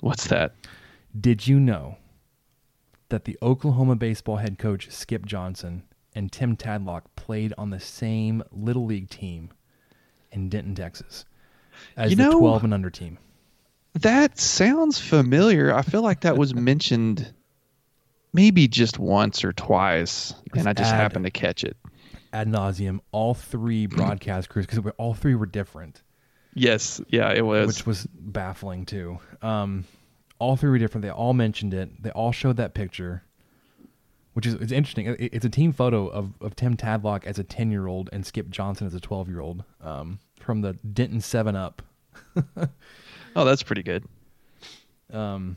What's that? Did you know that the Oklahoma baseball head coach Skip Johnson and Tim Tadlock played on the same little league team in Denton, Texas, as You the know- 12 and under team? That sounds familiar. I feel like that was mentioned maybe just once or twice, and I just ad- happened to catch it. Ad nauseum, all three broadcast crews because all three were different. Yes, yeah, it was. which was baffling too. Um, all three were different. They all mentioned it. They all showed that picture, which is it's interesting. It, it's a team photo of, of Tim Tadlock as a ten year old and Skip Johnson as a twelve year old um, from the Denton Seven Up. oh, that's pretty good. Um,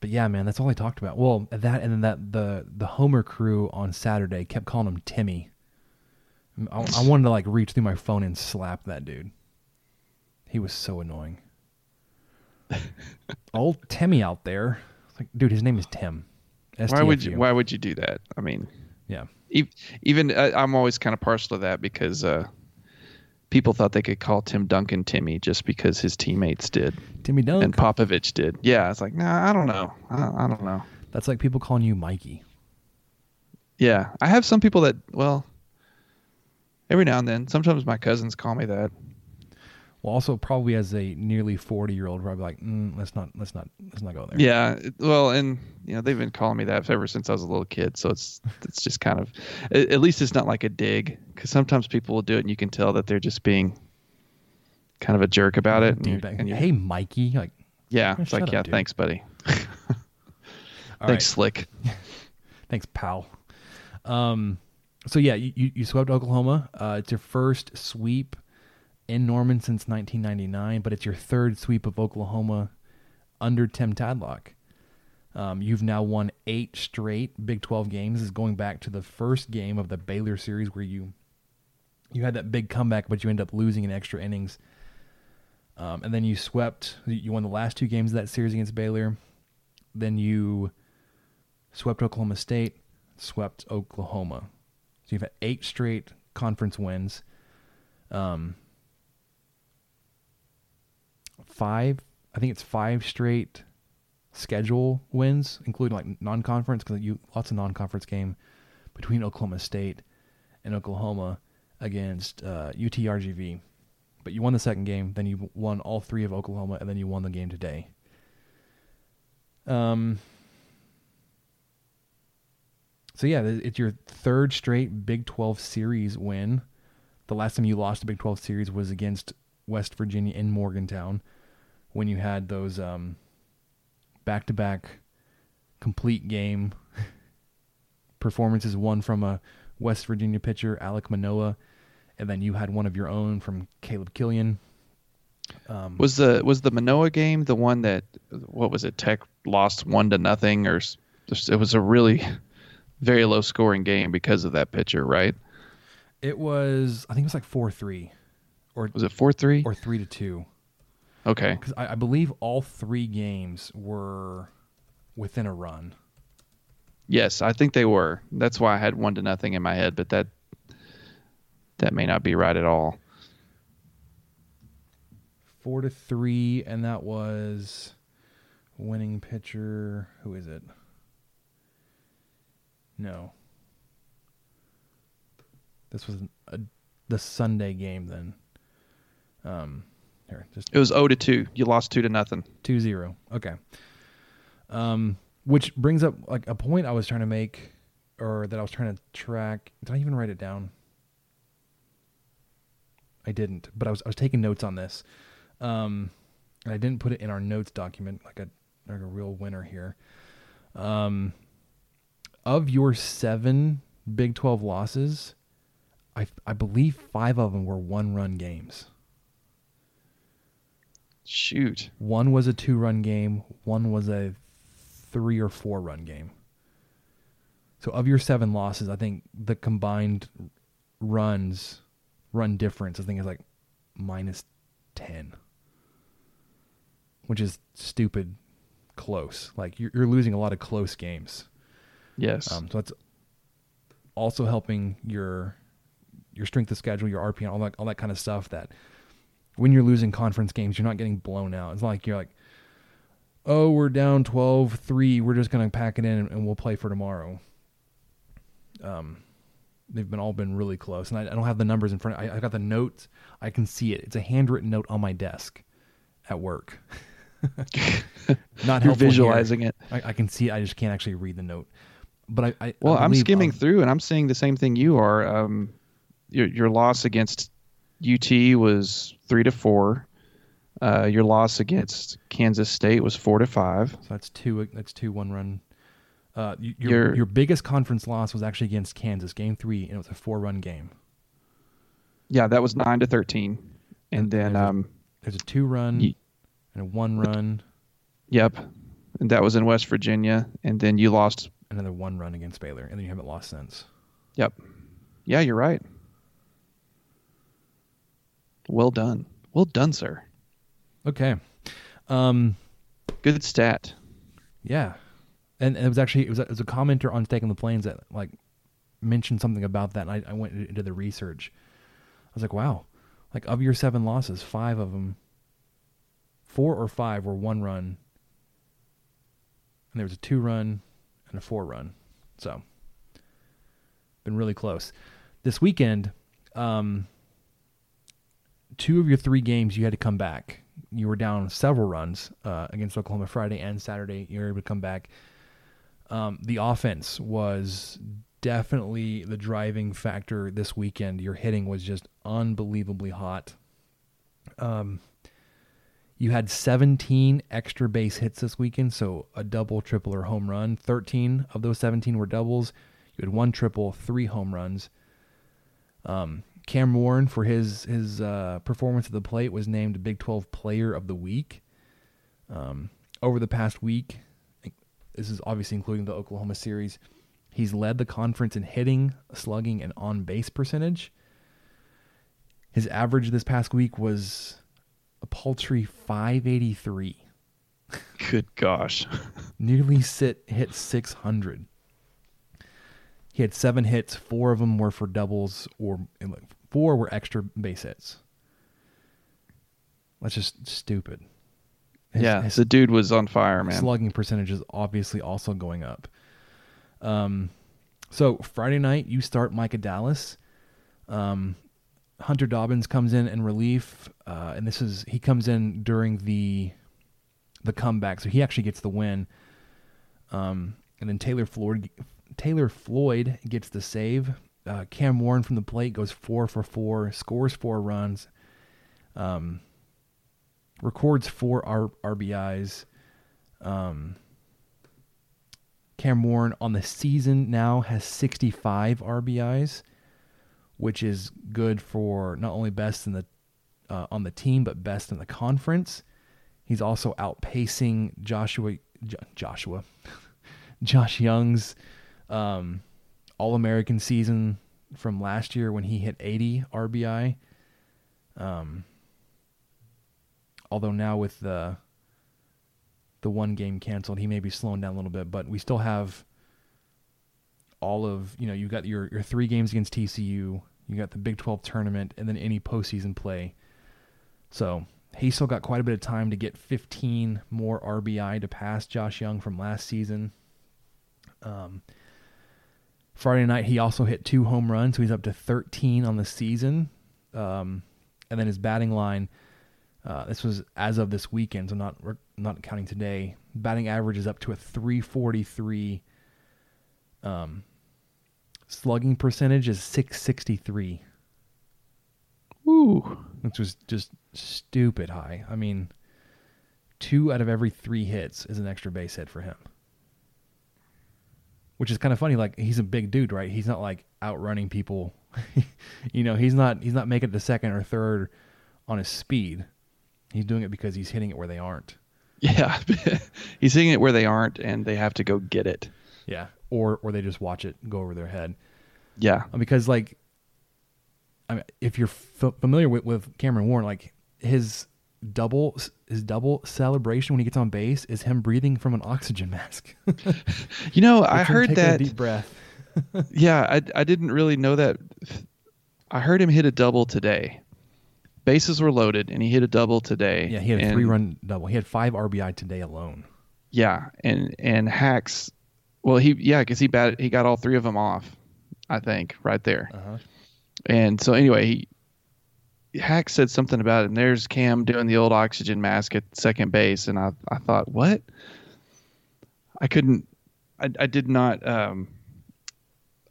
but yeah, man, that's all I talked about. Well, that and then that the the Homer crew on Saturday kept calling him Timmy. I, I wanted to like reach through my phone and slap that dude. He was so annoying. Old Timmy out there, like, dude, his name is Tim. Why would you? Why would you do that? I mean, Yeah, ev- even uh, I'm always kind of partial to that because uh, people thought they could call Tim Duncan Timmy just because his teammates did Timmy Dunk. and Popovich did. Yeah, it's like, nah, I don't know. I, I don't know. That's like people calling you Mikey. Yeah, I have some people that well, every now and then. Sometimes my cousins call me that. Well, also probably as a nearly forty year old, probably like, mm, let's not, let's not, let's not go there. Yeah, well, and you know they've been calling me that ever since I was a little kid. So it's it's just kind of, at least it's not like a dig because sometimes people will do it and you can tell that they're just being kind of a jerk about it. And you- and you- hey, Mikey, like, yeah, it's like up, yeah, dude. thanks, buddy. thanks, right. Slick. Thanks, pal. Um, so yeah, you, you, you swept Oklahoma. Uh, it's your first sweep in Norman since 1999, but it's your third sweep of Oklahoma under Tim Tadlock. Um, you've now won eight straight Big 12 games. This is going back to the first game of the Baylor series where you you had that big comeback, but you end up losing in extra innings. Um, and then you swept. You won the last two games of that series against Baylor. Then you swept Oklahoma State, swept Oklahoma. So you've had eight straight conference wins. Um, five, I think it's five straight schedule wins, including like non-conference, because you lots of non-conference game between Oklahoma State and Oklahoma against uh, UTRGV. But you won the second game, then you won all three of Oklahoma, and then you won the game today. Um. So yeah, it's your third straight Big 12 series win. The last time you lost a Big 12 series was against West Virginia in Morgantown when you had those um, back-to-back complete game performances one from a West Virginia pitcher, Alec Manoah, and then you had one of your own from Caleb Kilian. Um, was the was the Manoah game the one that what was it? Tech lost one to nothing, or it was a really very low scoring game because of that pitcher, right? It was. I think it was like four three, or was it four three or three to two? Okay, because I, I believe all three games were within a run. Yes, I think they were. That's why I had one to nothing in my head, but that that may not be right at all. Four to three, and that was winning pitcher. Who is it? No. This was a, the Sunday game then. Um, here, just it was 0 to 2. You lost 2 to nothing. 2-0. Okay. Um, which brings up like a point I was trying to make or that I was trying to track. Did I even write it down? I didn't, but I was I was taking notes on this. Um, and I didn't put it in our notes document like a like a real winner here. Um, of your seven Big 12 losses, I, I believe five of them were one run games. Shoot. One was a two run game, one was a three or four run game. So of your seven losses, I think the combined runs, run difference, I think is like minus 10, which is stupid close. Like you're, you're losing a lot of close games. Yes. Um, so that's also helping your your strength of schedule, your RPM, all that all that kind of stuff. That when you're losing conference games, you're not getting blown out. It's like you're like, oh, we're down 12-3. We're just gonna pack it in and, we'll play for tomorrow. Um, they've been all been really close, and I, I don't have the numbers in front. I, I got the notes. I can see it. It's a handwritten note on my desk at work. not You're visualizing here. it. I, I, can see. It, I just can't actually read the note but I, I well, I am skimming um, through and I'm seeing the same thing you are. Um, your your loss against UT was three to four. Uh, your loss against Kansas State was four to five. So that's two. That's two one run. Uh, your your, your biggest conference loss was actually against Kansas, game three, and it was a four run game. Yeah, that was nine to thirteen, and, and then there's um, a, there's a two run y- and a one run. Yep, and that was in West Virginia, and then you lost another one run against Baylor, and then you haven't lost since. Yep. Yeah, you're right. Well done. Well done, sir. Okay. Um, Good stat. Yeah. And, and it was actually it was, a, it was a commenter on Stake the Plains that like mentioned something about that, and I, I went into the research. I was like, wow, like of your seven losses, five of them, four or five were one run, and there was a two run, and a four run. So, been really close. This weekend, um, two of your three games you had to come back. You were down several runs uh, against Oklahoma Friday and Saturday. You were able to come back. Um, the offense was definitely the driving factor this weekend. Your hitting was just unbelievably hot. Um, you had 17 extra base hits this weekend, so a double, triple, or home run. 13 of those 17 were doubles. You had one triple, three home runs. Um, Cam Warren, for his his uh, performance at the plate, was named Big 12 Player of the Week. Um, over the past week, this is obviously including the Oklahoma series, he's led the conference in hitting, slugging, and on base percentage. His average this past week was a paltry 583. Good gosh. Nearly sit hit 600. He had seven hits. Four of them were for doubles, or four were extra base hits. That's just stupid. His, yeah, his the dude was on fire, man. slugging percentage is obviously also going up. Um, so Friday night you start Micah Dallas. Um, Hunter Dobbins comes in in relief, uh, and this is he comes in during the the comeback, so he actually gets the win. Um, and then Taylor Floyd Taylor Floyd gets the save. Uh, Cam Warren from the plate goes four for four, scores four runs, um, records four R- RBIs. Um, Cam Warren on the season now has 65 RBIs, which is good for not only best in the uh, on the team but best in the conference. He's also outpacing Joshua J- Joshua Josh Young's um, All American season from last year when he hit 80 RBI. Um, although now with the the one game canceled, he may be slowing down a little bit, but we still have all of you know you got your your three games against TCU, you got the Big 12 tournament, and then any postseason play. So he still got quite a bit of time to get 15 more RBI to pass Josh Young from last season. Um, Friday night, he also hit two home runs, so he's up to 13 on the season. Um, and then his batting line, uh, this was as of this weekend, so not not counting today. Batting average is up to a 343. Um, slugging percentage is 663, Ooh, which was just stupid high. I mean, two out of every three hits is an extra base hit for him which is kind of funny. Like he's a big dude, right? He's not like outrunning people. you know, he's not he's not making it to second or third on his speed. He's doing it because he's hitting it where they aren't. yeah, he's hitting it where they aren't, and they have to go get it. Yeah, or or they just watch it go over their head. Yeah, Uh, Because like, I mean, if you're f- familiar with with Cameron Warren, like his double his double celebration when he gets on base is him breathing from an oxygen mask. you know, I heard that. deep breath. Yeah, I I didn't really know that. I heard him hit a double today. Bases were loaded, and he hit a double today. Yeah, he had a three run double. He had five RBI today alone. Yeah, and and Hacks, well, he yeah, because he batted, he got all three of them off, I think, right there. Uh-huh. And so anyway, he Hacks said something about it, and there's Cam doing the old oxygen mask at second base, and I I thought what? I couldn't, I I did not um.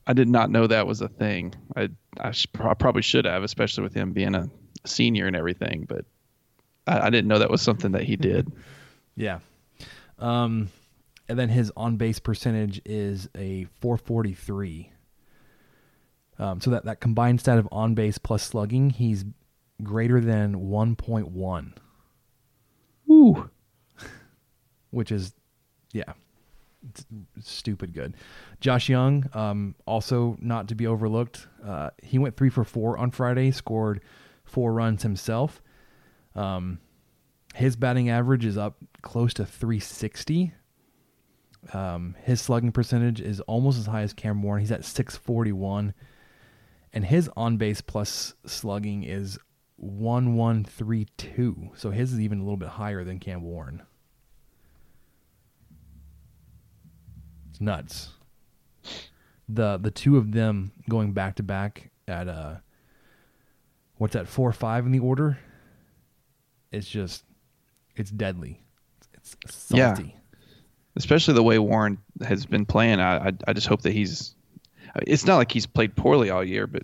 I did not know that was a thing. I I, sh- I probably should have, especially with him being a senior and everything. But I, I didn't know that was something that he did. Yeah. Um, and then his on base percentage is a 443. Um, so that, that combined stat of on base plus slugging, he's greater than 1.1, Ooh. which is, yeah, it's stupid good. Josh Young, um, also not to be overlooked. Uh, he went three for four on Friday, scored four runs himself. Um, his batting average is up close to 360. Um, his slugging percentage is almost as high as Cam Warren. He's at 641. And his on base plus slugging is 1132. So his is even a little bit higher than Cam Warren. It's nuts. The the two of them going back to back at uh what's that, four or five in the order? It's just it's deadly. It's, it's Yeah. especially the way Warren has been playing. I I, I just hope that he's. It's not like he's played poorly all year, but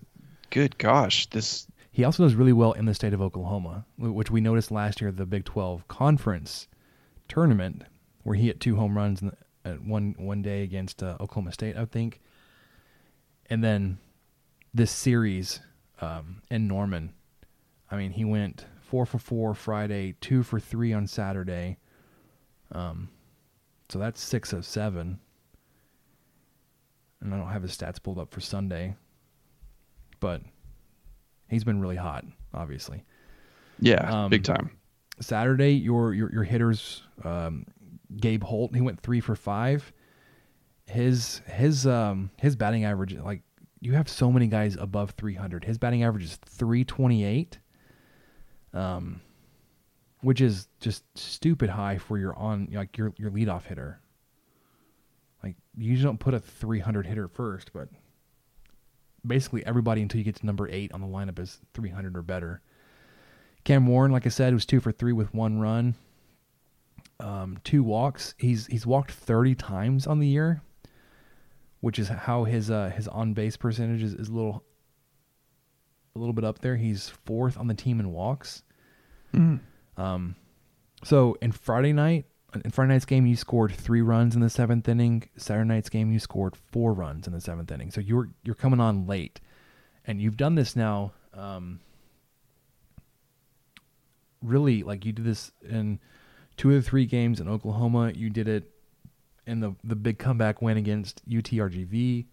good gosh, this He also does really well in the state of Oklahoma, which we noticed last year at the Big 12 conference tournament, where he hit two home runs in the, at one one day against uh, Oklahoma State, I think. And then this series um, in Norman, I mean, he went four for four Friday, two for three on Saturday. Um, so that's six of seven. And I don't have his stats pulled up for Sunday, but he's been really hot, obviously. yeah, Um, big time. Saturday, your your your hitters, um, Gabe Holt, he went three for five. His his um his batting average, like you have so many guys above three hundred. His batting average is three twenty eight. Um, which is just stupid high for your on like your your leadoff hitter. Like you usually don't put a 300 hitter first, but basically everybody until you get to number eight on the lineup is 300 or better. Cam Warren, like I said, was two for three with one run, um, two walks. He's he's walked 30 times on the year, which is how his uh, his on base percentage is, is a little a little bit up there. He's fourth on the team in walks. Um, so in Friday night, in Friday night's game, you scored three runs in the seventh inning. Saturday night's game, you scored four runs in the seventh inning. So you're you're coming on late, and you've done this now. Um, really, like you did this in two of the three games in Oklahoma. You did it in the the big comeback win against UTRGV.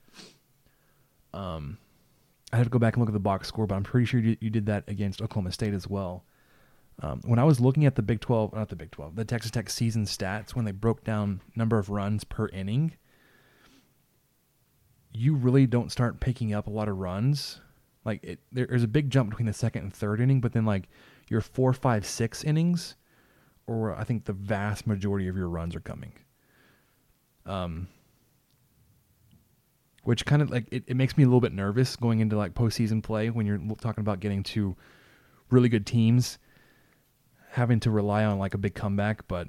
Um, I have to go back and look at the box score, but I'm pretty sure you, you did that against Oklahoma State as well. Um, when I was looking at the Big 12, not the Big 12, the Texas Tech season stats, when they broke down number of runs per inning, you really don't start picking up a lot of runs. Like it, there's a big jump between the second and third inning, but then like your four, five, six innings, or I think the vast majority of your runs are coming. Um, which kind of like it, it makes me a little bit nervous going into like postseason play when you're talking about getting to really good teams having to rely on like a big comeback, but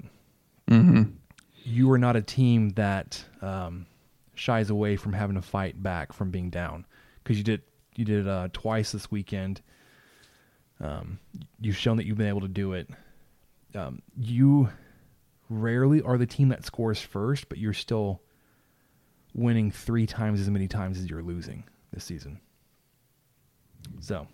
you are not a team that um, shies away from having to fight back from being down because you did you did uh, twice this weekend. Um, you've shown that you've been able to do it. Um, you rarely are the team that scores first, but you're still winning three times as many times as you're losing this season. So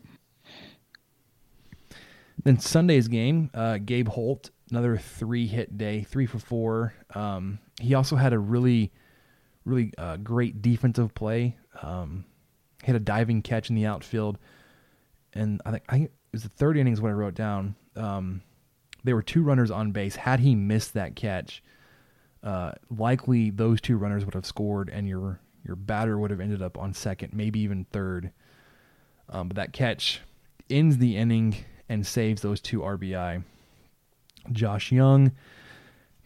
then Sunday's game, uh, Gabe Holt, another three hit day, three for four. Um, he also had a really, really uh, great defensive play. Um, hit a diving catch in the outfield, and I think I think it was the third innings when I wrote down. Um, there were two runners on base. Had he missed that catch, uh, likely those two runners would have scored, and your your batter would have ended up on second, maybe even third. Um, but that catch ends the inning and saves those two RBI. Josh Young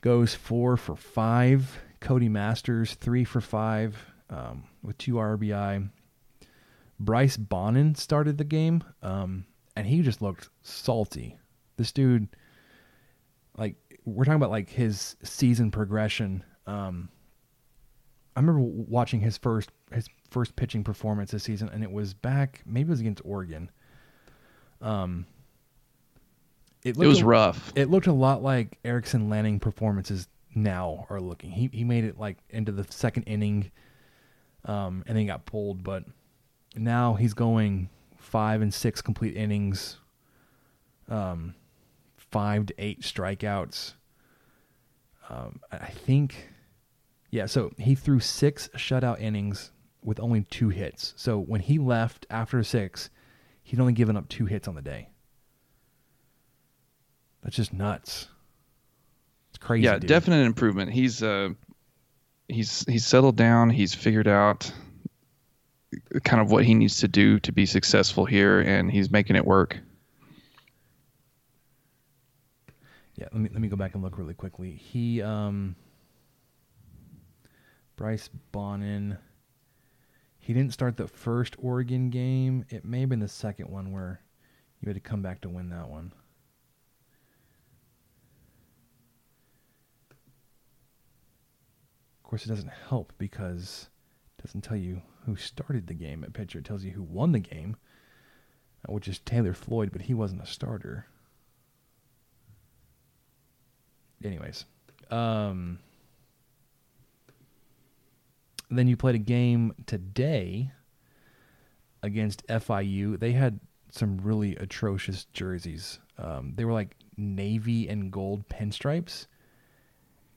goes four for five. Cody Masters three for five um, with two RBI. Bryce Bonin started the game, um, and he just looked salty. This dude, like, we're talking about like his season progression. Um, I remember watching his first his first pitching performance this season, and it was back maybe it was against Oregon. Um, It was a- rough. It looked a lot like Erickson Lanning performances now are looking. He he made it like into the second inning, um, and then he got pulled. But now he's going five and six complete innings, um, five to eight strikeouts. Um, I think, yeah. So he threw six shutout innings with only two hits. So when he left after six, he'd only given up two hits on the day. That's just nuts. It's crazy. yeah, dude. definite improvement. He's uh, he's he's settled down. He's figured out kind of what he needs to do to be successful here, and he's making it work. Yeah, let me let me go back and look really quickly. He um Bryce Bonin he didn't start the first Oregon game. It may have been the second one where you had to come back to win that one. Course, it doesn't help because it doesn't tell you who started the game at pitcher. It tells you who won the game, uh, which is Taylor Floyd, but he wasn't a starter. Anyways, um, then you played a game today against FIU. They had some really atrocious jerseys. Um, they were like navy and gold pinstripes,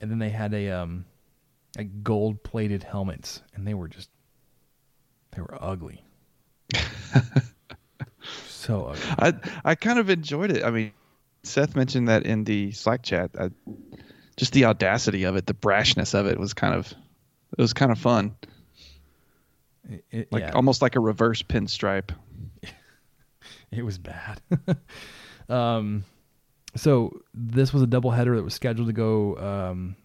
and then they had a um, like gold plated helmets, and they were just they were ugly. so ugly. I I kind of enjoyed it. I mean, Seth mentioned that in the Slack chat. I, just the audacity of it, the brashness of it was kind of it was kind of fun. It- it- Like yeah. almost like a reverse pinstripe. It was bad. um, so this was a doubleheader that was scheduled to go um,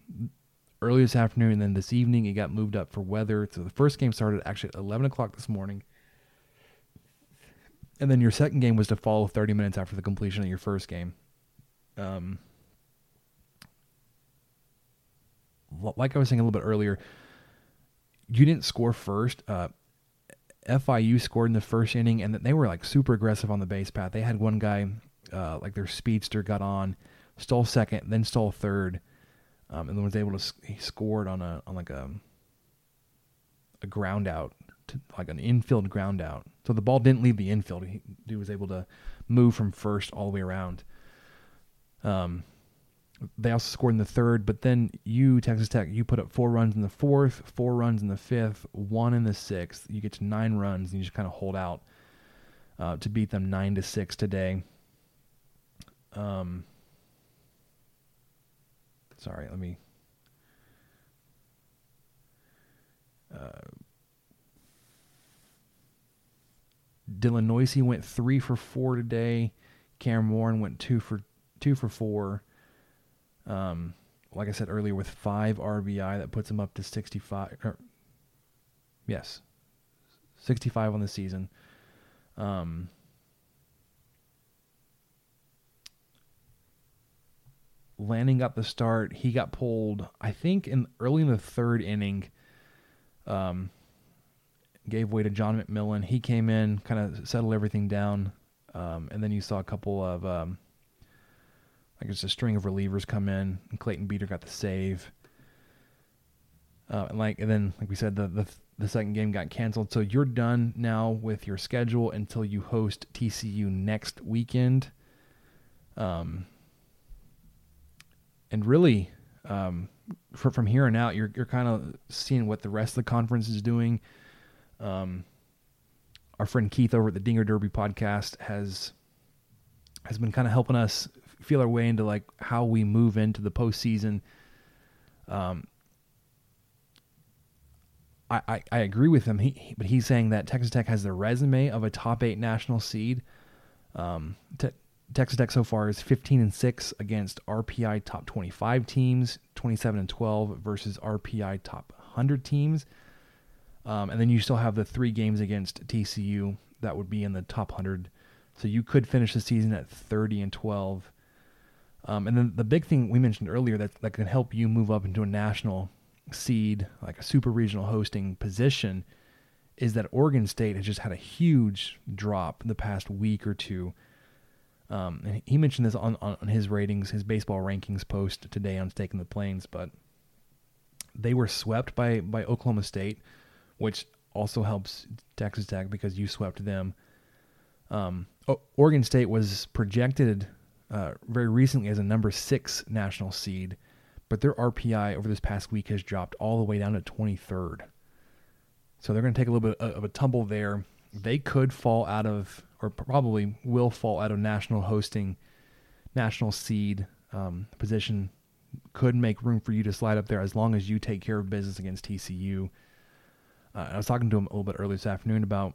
early this afternoon, and then this evening it got moved up for weather. So the first game started actually at 11 o'clock this morning. And then your second game was to follow 30 minutes after the completion of your first game. Um, like I was saying a little bit earlier, you didn't score first. Uh, FIU scored in the first inning, and they were like super aggressive on the base path. They had one guy, uh, like their speedster, got on, stole second, then stole third, um, and then was able to he scored on a on like a a ground out, to, like an infield ground out. So the ball didn't leave the infield. He, he was able to move from first all the way around. Um, they also scored in the third, but then you, Texas Tech, you put up four runs in the fourth, four runs in the fifth, one in the sixth. You get to nine runs, and you just kind of hold out uh, to beat them nine to six today. Um, sorry, let me. Uh, Dylan Neuse went three for four today. Cameron Warren went two for two for four. Um, like I said earlier, with five RBI, that puts him up to 65. Or, yes, 65 on the season. Um, Lanning got the start. He got pulled, I think, in early in the third inning. Um, gave way to John McMillon. He came in, kind of settled everything down, um, and then you saw a couple of um, I guess a string of relievers come in, and Clayton Beeter got the save. Uh, and like, and then like we said, the the the second game got canceled, so you're done now with your schedule until you host TCU next weekend. Um, and really, um, for, from here on out, you're you're kind of seeing what the rest of the conference is doing. Um, our friend Keith over at the Dinger Derby podcast has has been kind of helping us feel our way into like how we move into the postseason. Um, I, I, I agree with him. He, he, but he's saying that Texas Tech has the resume of a top eight national seed. Um, te- Texas Tech so far is 15 and six against RPI top 25 teams, 27 and 12 versus RPI top 100 teams. Um, and then you still have the three games against TCU that would be in the top 100. So you could finish the season at 30 and 12. Um, and then the big thing we mentioned earlier that, that can help you move up into a national seed, like a super regional hosting position, is that Oregon State has just had a huge drop in the past week or two. Um, and he mentioned this on, on, his ratings, his baseball rankings post today on Staking the Plains, but they were swept by, by Oklahoma State, which also helps Texas Tech because you swept them. Um, Oregon State was projected uh, very recently as a number six national seed, but their RPI over this past week has dropped all the way down to 23rd. So they're going to take a little bit of a tumble there. They could fall out of, or probably will fall out of national hosting, national seed um, position. Could make room for you to slide up there as long as you take care of business against TCU. Uh, I was talking to him a little bit earlier this afternoon about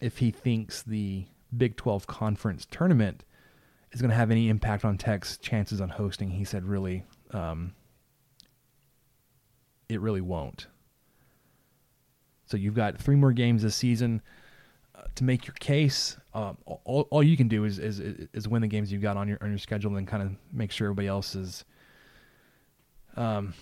if he thinks the Big 12 conference tournament is going to have any impact on Tech's chances on hosting. He said, really, um, it really won't. So you've got three more games this season to make your case. Uh, all, all you can do is, is is win the games you've got on your on your schedule, and kind of make sure everybody else is um,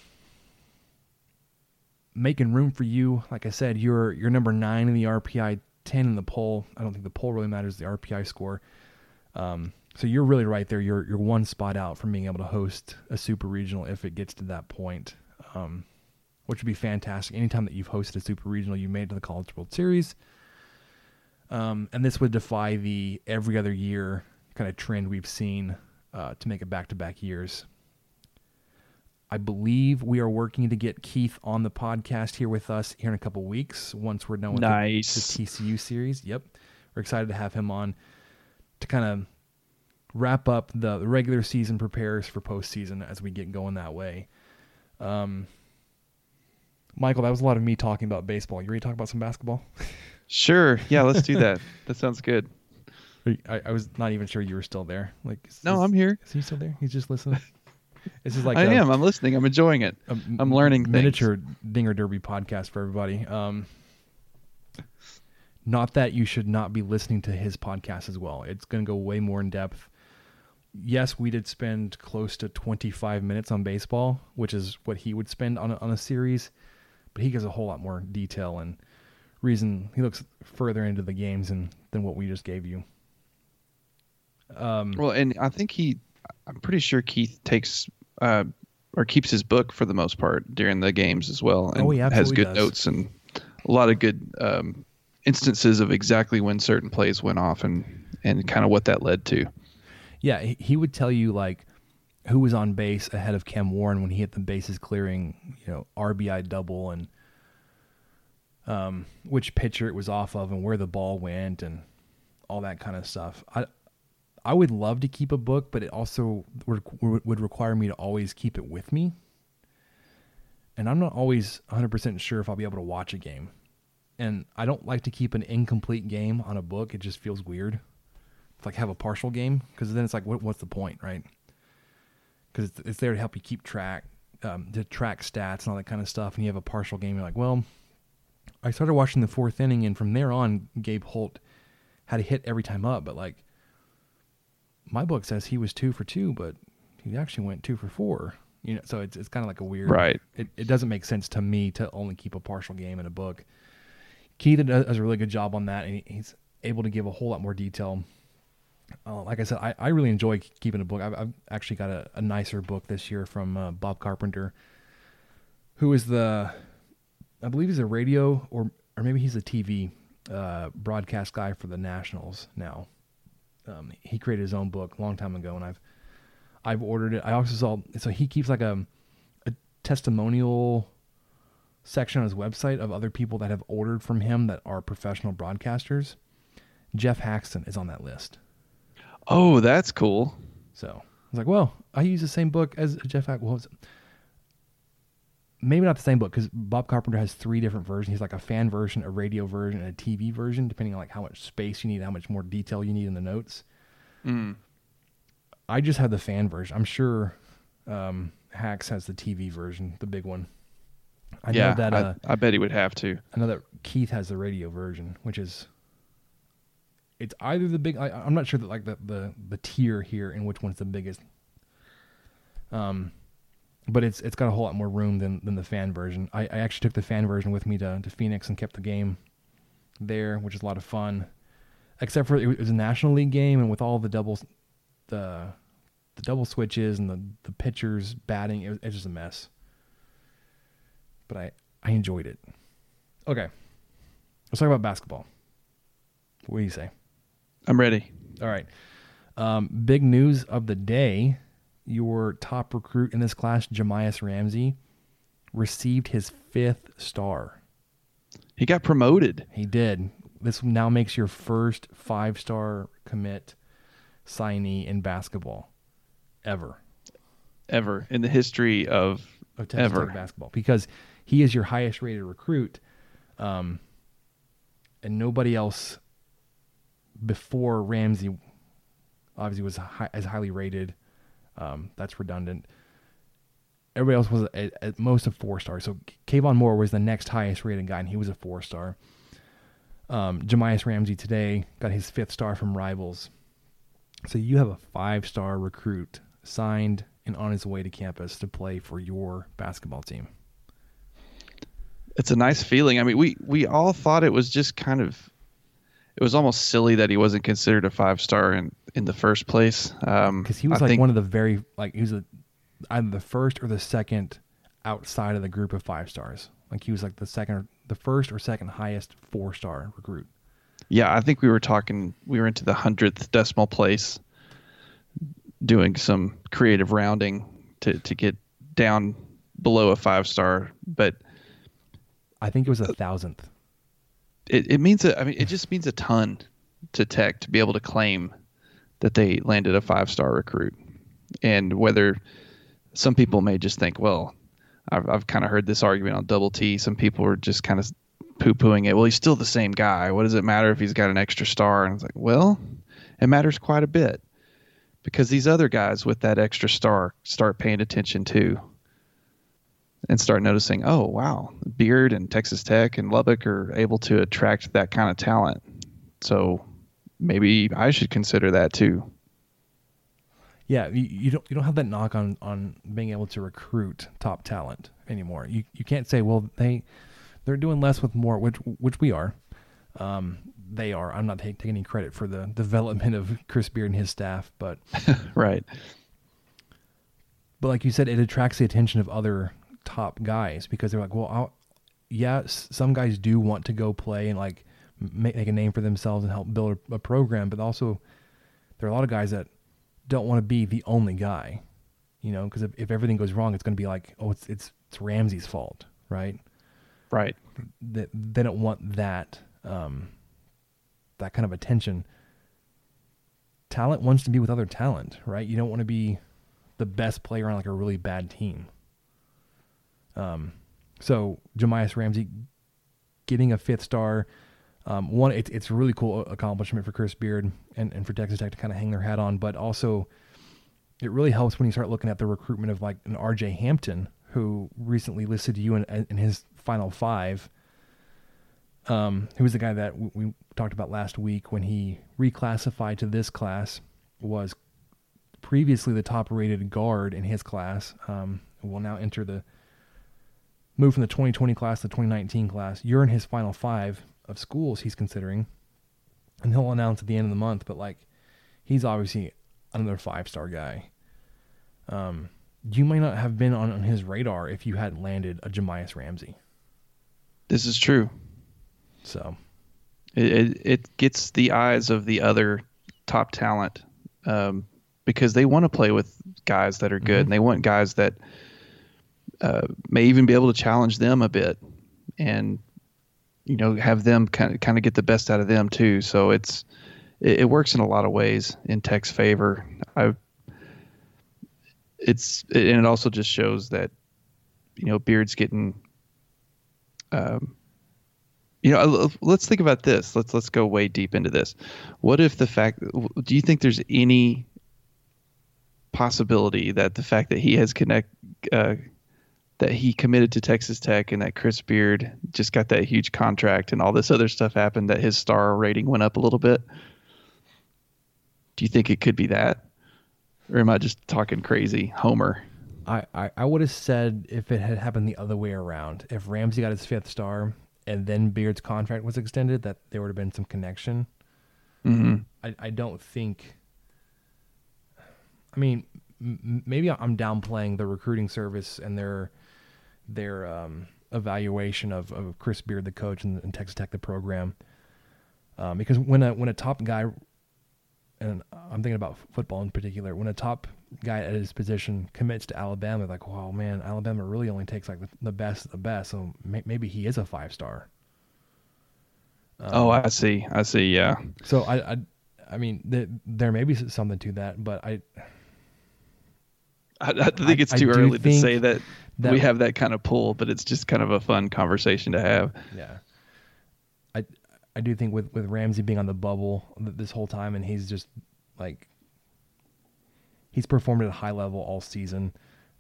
making room for you. Like I said, you're you're number nine in the RPI, ten in the poll. I don't think the poll really matters. The RPI score. Um, so you're really right there. You're you're one spot out from being able to host a super regional if it gets to that point, um, which would be fantastic. Anytime that you've hosted a super regional, you made it to the College World Series, um, and this would defy the every other year kind of trend we've seen uh, to make it back to back years. I believe we are working to get Keith on the podcast here with us here in a couple weeks once we're done with nice. the, the TCU series. Yep, we're excited to have him on to kind of wrap up the, the regular season, prepares for postseason as we get going that way. Um, Michael, that was a lot of me talking about baseball. You ready to talk about some basketball? Sure. Yeah, let's do that. that sounds good. I, I was not even sure you were still there. Like, is, No, is- I'm here. Is he still there? He's just listening. This is like I a- am. I'm listening. I'm enjoying it. I'm learning things. miniature Dinger Derby podcast for everybody. Um, not that you should not be listening to his podcast as well. It's going to go way more in depth. Yes, we did spend close to 25 minutes on baseball, which is what he would spend on a, on a series, but he gives a whole lot more detail and reason. He looks further into the games than than what we just gave you. Um, Well, and I think he, I'm pretty sure Keith takes uh, or keeps his book for the most part during the games as well, and Oh, he has good does. notes and a lot of good um, instances of exactly when certain plays went off and and kind of what that led to. Yeah, he, he would tell you like who was on base ahead of Cam Warren when he hit the bases clearing, you know, RBI double and um, which pitcher it was off of and where the ball went and all that kind of stuff. I I would love to keep a book, but it also would, would require me to always keep it with me. And I'm not always 100% sure if I'll be able to watch a game. And I don't like to keep an incomplete game on a book. It just feels weird It's like have a partial game because then it's like, what, what's the point, right? Because it's, it's there to help you keep track, um, to track stats and all that kind of stuff. And you have a partial game. You're like, well, I started watching the fourth inning, and from there on, Gabe Holt had a hit every time up. But like, my book says he was two for two, but he actually went two for four. You know, so it's it's kind of like a weird. Right. It it doesn't make sense to me to only keep a partial game in a book. Keith does a really good job on that, and he's able to give a whole lot more detail. Uh, like I said, I, I really enjoy keeping a book. I've, I've actually got a, a nicer book this year from uh, Bob Carpenter, who is the, I believe he's a radio or or maybe he's a TV uh, broadcast guy for the Nationals now. Um, he created his own book a long time ago, and I've I've ordered it. I also saw so he keeps like a a testimonial section on his website of other people that have ordered from him that are professional broadcasters. Geoff Haxton is on that list. Oh, that's cool. So I was like, well, I use the same book as Jeff. Well, it's- maybe not the same book because Bob Carpenter has three different versions. He's like a fan version, a radio version, and a TV version, depending on like how much space you need, how much more detail you need in the notes. I just have the fan version. I'm sure um, Hacks has the TV version, the big one. I yeah, know that. I, Uh, I bet he would have to. I know that Keith has the radio version, which is it's either the big. I, I'm not sure that like the, the the tier here and which one's the biggest. Um, but it's it's got a whole lot more room than than the fan version. I, I actually took the fan version with me to to Phoenix and kept the game there, which is a lot of fun. Except for it was a National League game, and with all the doubles, the the double switches and the the pitchers batting, it was, it was just a mess. But I I enjoyed it. Okay, let's talk about basketball. What do you say? I'm ready. All right. Um, big news of the day: your top recruit in this class, Jahmi'us Ramsey, received his fifth star. He got promoted. He did. This now makes your first five-star commit signee in basketball ever ever in the history of, of Texas ever. Tech basketball because he is your highest-rated recruit, um, and nobody else before Ramsey obviously was high, as highly rated. Um, that's redundant. Everybody else was at, at most a four star. So Kayvon Moore was the next highest rated guy, and he was a four star. Um, Jahmi'us Ramsey today got his fifth star from Rivals. So you have a five star recruit signed and on his way to campus to play for your basketball team. It's a nice feeling. I mean, we we all thought it was just kind of it was almost silly that he wasn't considered a five star in in the first place. Um, because he was I like think- one of the very like he was a, either the first or the second outside of the group of five stars. Like he was like the second, or the first or second highest four star recruit. Yeah, I think we were talking. We were into the hundredth decimal place, doing some creative rounding to to get down below a five star. But I think it was a thousandth. It, it means a, I mean, it just means a ton to Tech to be able to claim that they landed a five star recruit. And whether some people may just think, well, I've, I've kind of heard this argument on double T. Some people are just kind of poo pooing it. Well, he's still the same guy. What does it matter if he's got an extra star? And it's like, well, it matters quite a bit because these other guys with that extra star start paying attention too and start noticing, oh wow, Beard and Texas Tech and Lubbock are able to attract that kind of talent. So maybe I should consider that too. Yeah, you, you don't you don't have that knock on on being able to recruit top talent anymore. You you can't say, well, they they're doing less with more, which which we are. Um, they are. I'm not taking any credit for the development of Chris Beard and his staff, but right. But like you said, it attracts the attention of other top guys because they're like, well, I'll, yeah, some guys do want to go play and like make, make a name for themselves and help build a, a program, but also there are a lot of guys that don't want to be the only guy, you know, because if, if everything goes wrong, it's going to be like, oh, it's it's it's Ramsey's fault, right? Right. They, they don't want that um, that kind of attention. Talent wants to be with other talent, right? You don't want to be the best player on like a really bad team. Um, so Jahmi'us Ramsey getting a fifth star. Um, one, it's it's a really cool accomplishment for Chris Beard and, and for Texas Tech to kind of hang their hat on, but also it really helps when you start looking at the recruitment of like an R.J. Hampton, who recently listed you in, in his final five. Um, who was the guy that we talked about last week when he reclassified to this class was previously the top rated guard in his class. Um, will now enter the move from the 2020 class to the 2019 class. You're in his final five of schools he's considering, and he'll announce at the end of the month. But like, he's obviously another five star guy. Um, you might not have been on, on his radar if you hadn't landed a Jahmi'us Ramsey. This is true. So, it it, it gets the eyes of the other top talent, um, because they want to play with guys that are good, mm-hmm. and they want guys that uh, may even be able to challenge them a bit, and you know have them kind of kind of get the best out of them too. So it's it, it works in a lot of ways in Tech's favor. I it's and it also just shows that you know Beard's getting um you know let's think about this let's let's go way deep into this what if the fact do you think there's any possibility that the fact that he has connect uh, that he committed to Texas Tech and that Chris Beard just got that huge contract and all this other stuff happened that his star rating went up a little bit. Do you think it could be that? Or am I just talking crazy, Homer? I, I, I would have said if it had happened the other way around, if Ramsey got his fifth star and then Beard's contract was extended, that there would have been some connection. Mm-hmm. I, I don't think. I mean, m- maybe I'm downplaying the recruiting service and their their um, evaluation of, of Chris Beard, the coach, and, and Texas Tech, the program. Um, because when a when a top guy, and I'm thinking about football in particular, when a top guy at his position commits to Alabama, like, wow, man, Alabama really only takes like the, the best of the best, so may, maybe he is a five star. Um, oh, I see. I see. Yeah. So I, I, I mean, th- there may be something to that, but I, I, I think it's too early to say that that we have that kind of pull, but it's just kind of a fun conversation to have. Yeah. I I do think with with Ramsey being on the bubble this whole time and he's just like he's performed at a high level all season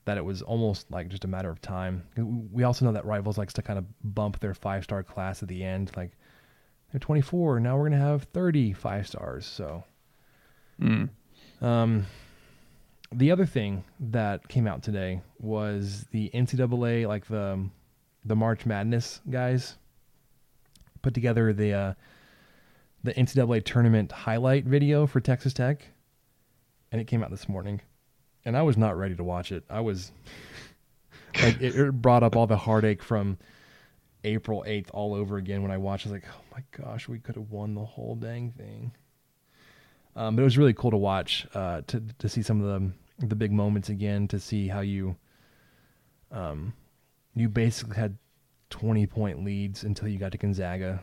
that it was almost like just a matter of time. We also know that rivals likes to kind of bump their five star class at the end like they're 24 now we're going to have 30 five stars so mm. um the other thing that came out today was the NCAA, like the the March Madness guys, put together the uh, the NCAA tournament highlight video for Texas Tech, and it came out this morning, and I was not ready to watch it. I was like, it, it brought up all the heartache from April eighth all over again when I watched. I was like, oh my gosh, we could have won the whole dang thing. Um, but it was really cool to watch uh, to to see some of the the big moments again. To see how you um, you basically had twenty point leads until you got to Gonzaga.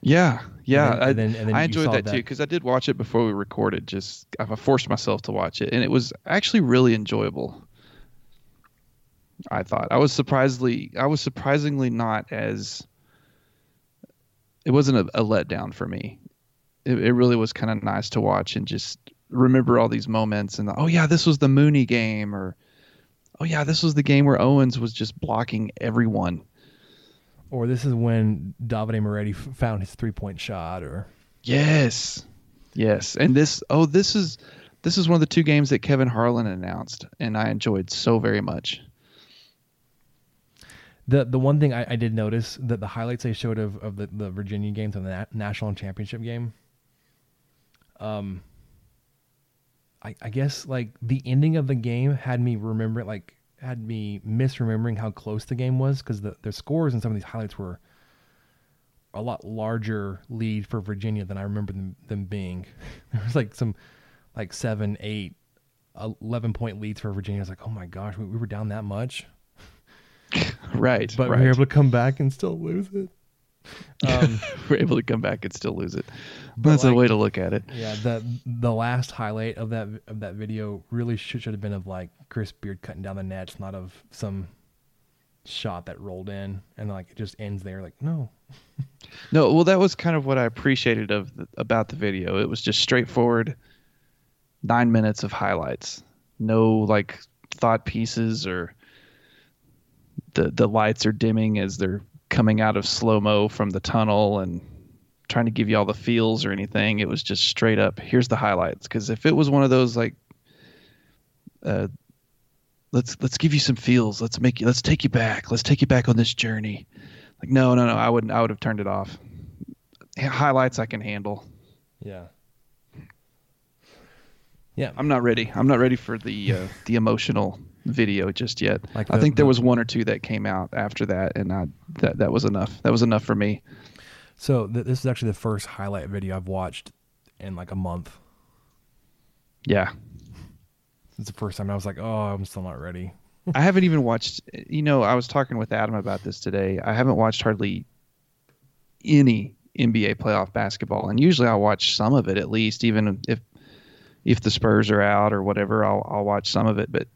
Yeah, yeah. And then, I, and then, and then I enjoyed that, that, too because I did watch it before we recorded. Just I forced myself to watch it, and it was actually really enjoyable. I thought I was surprisingly I was surprisingly not as it wasn't a, a letdown for me it, it really was kind of nice to watch and just remember all these moments and oh yeah, this was the Mooney game or oh yeah, this was the game where Owens was just blocking everyone. Or this is when Davide Moretti f- found his three point shot. Or Yes, yes, and this oh this is this is one of the two games that Kevin Harlan announced, and I enjoyed so very much. the the one thing I, I did notice that the highlights they showed of, of the, the Virginia games on the na- national championship game. Um. I, I guess like the ending of the game had me remember like had me misremembering how close the game was because the, the scores and some of these highlights were a lot larger lead for Virginia than I remember them, them being. There was like some like seven, eight, 11 point leads for Virginia. I was like, oh my gosh, we, we were down that much. Right, But right. we were able to come back and still lose it. Um, we're able to come back and still lose it. But That's a way to look at it. yeah, the the last highlight of that of that video really should, should have been of like Chris Beard cutting down the nets, not of some shot that rolled in and like it just ends there. Like no, No, well, that was kind of what I appreciated of the, about the video. It was just straightforward, nine minutes of highlights. No like thought pieces or the the lights are dimming as they're coming out of slow mo from the tunnel and trying to give you all the feels or anything. It was just straight up. Here's the highlights. Because if it was one of those like, uh, let's let's give you some feels. Let's make you. Let's take you back. Let's take you back on this journey. Like no, no, no. I wouldn't. I would have turned it off. Highlights I can handle. yeah, yeah. I'm not ready. I'm not ready for the uh, the emotional video just yet. Like I think there was one or two that came out after that, and I, that that was enough. That was enough for me. So th- this is actually the first highlight video I've watched in like a month. Yeah, It's the first time I was like, oh, I'm still not ready. I haven't even watched. You know, I was talking with Adam about this today. I haven't watched hardly any NBA playoff basketball, and usually I watch some of it at least, even if if the Spurs are out or whatever. I'll I'll watch some of it, but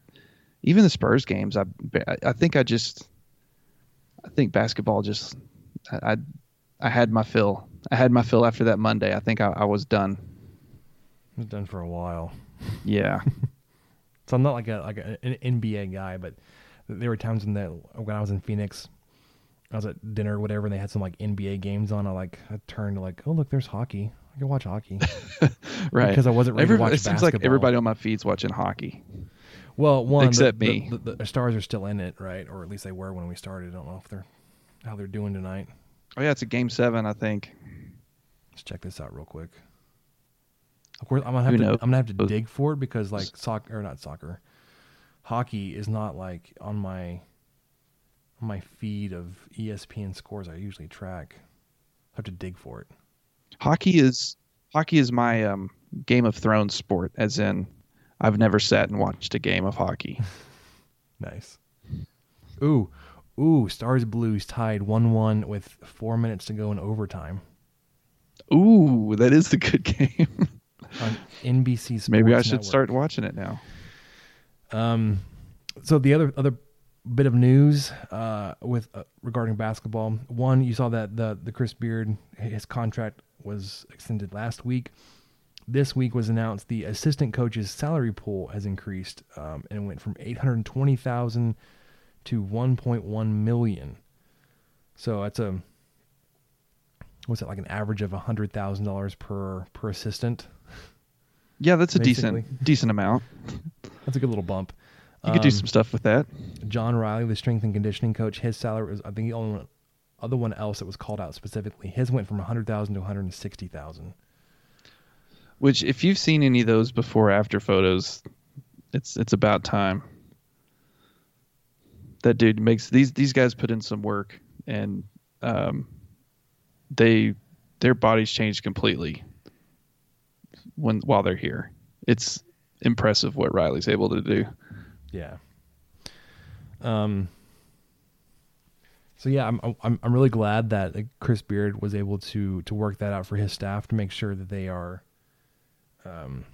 even the Spurs games, I I think I just I think basketball just I I, I had my fill. I had my fill after that Monday. I think I, I was done. I was done for a while. Yeah. So I'm not like a like a, an NBA guy, but there were times when that when I was in Phoenix, I was at dinner or whatever, and they had some like NBA games on. I like I turned to like, oh look, there's hockey. I can watch hockey. right. Because I wasn't ready watch It seems like everybody on my feed's watching hockey. Well, one the- Except the, me. The, the, Stars are still in it, right? Or at least they were when we started. I don't know if they're how they're doing tonight. Oh yeah, it's a game seven, I think. Let's check this out real quick. Of course, I'm gonna have Who to. knows? I'm gonna have to dig for it because like soccer or not soccer, hockey is not like on my on my feed of ESPN scores I usually track. I have to dig for it. Hockey is hockey is my um, Game of Thrones sport, as in I've never sat and watched a game of hockey. Nice. Ooh, ooh! Stars Blues tied one one with four minutes to go in overtime Ooh, that is a good game. on NBC Sports. Maybe I should Network. start watching it now. Um, so the other other bit of news uh, with uh, regarding basketball. One, you saw that the the Chris Beard his contract was extended last week. This week was announced the assistant coach's salary pool has increased um, and went from eight hundred twenty thousand to one point one million. So that's a what's it like an average of hundred thousand dollars per per assistant. Yeah, that's a Basically. decent decent amount. That's a good little bump. You could do Um, some stuff with that. John Riley, the strength and conditioning coach, his salary was I think the only one, other one else that was called out specifically. His went from 100,000 to 160,000. Which, if you've seen any of those before after photos, it's it's about time. That dude makes these these guys put in some work, and um, they their bodies change completely when while they're here. It's impressive what Riley's able to do. Yeah. Um. So yeah, I'm I'm I'm really glad that Chris Beard was able to to work that out for his staff to make sure that they are, um,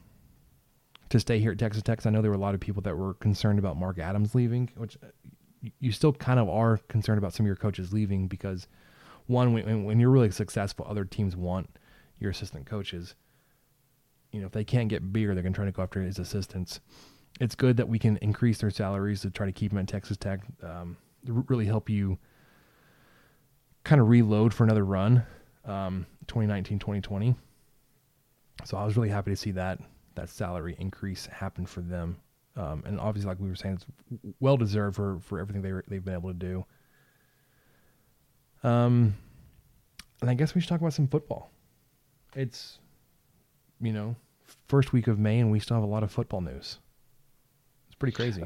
to stay here at Texas Tech. I know there were a lot of people that were concerned about Mark Adams leaving, which uh, you- still kind of are concerned about some of your coaches leaving because one, when, when you're really successful, other teams want your assistant coaches. You know, if they can't get Beard, they're going to try to go after his assistants. It's good that we can increase their salaries to try to keep them at Texas Tech. Um, really help you kind of reload for another run, um, 2019, 2020. So I was really happy to see that that salary increase happen for them. Um, and obviously, like we were saying, it's well deserved for, for everything they they've been able to do. Um, and I guess we should talk about some football. It's, you know, first week of May, and we still have a lot of football news. It's pretty crazy.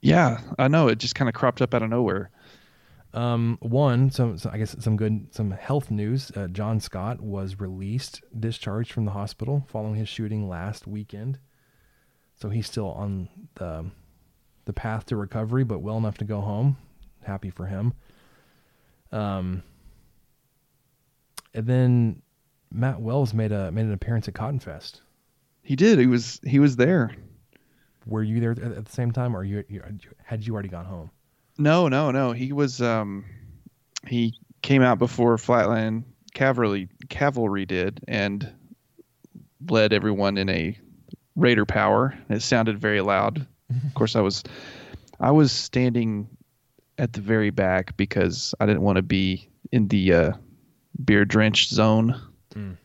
Yeah, I know. It just kind of cropped up out of nowhere. Um, one, so, so I guess some good, some health news. Uh, John Scott was released, discharged from the hospital following his shooting last weekend. So he's still on the the path to recovery, but well enough to go home. Happy for him. Um, and then Matt Wells made a made an appearance at Cotton Fest. He did. He was he was there. Were you there at, at the same time, or you, you had you already gone home? No, no, no. He was um he came out before Flatland Cavalry Cavalry did and led everyone in a Raider power. It sounded very loud. of course, I was I was standing at the very back because I didn't want to be in the uh, beer drenched zone. Mm.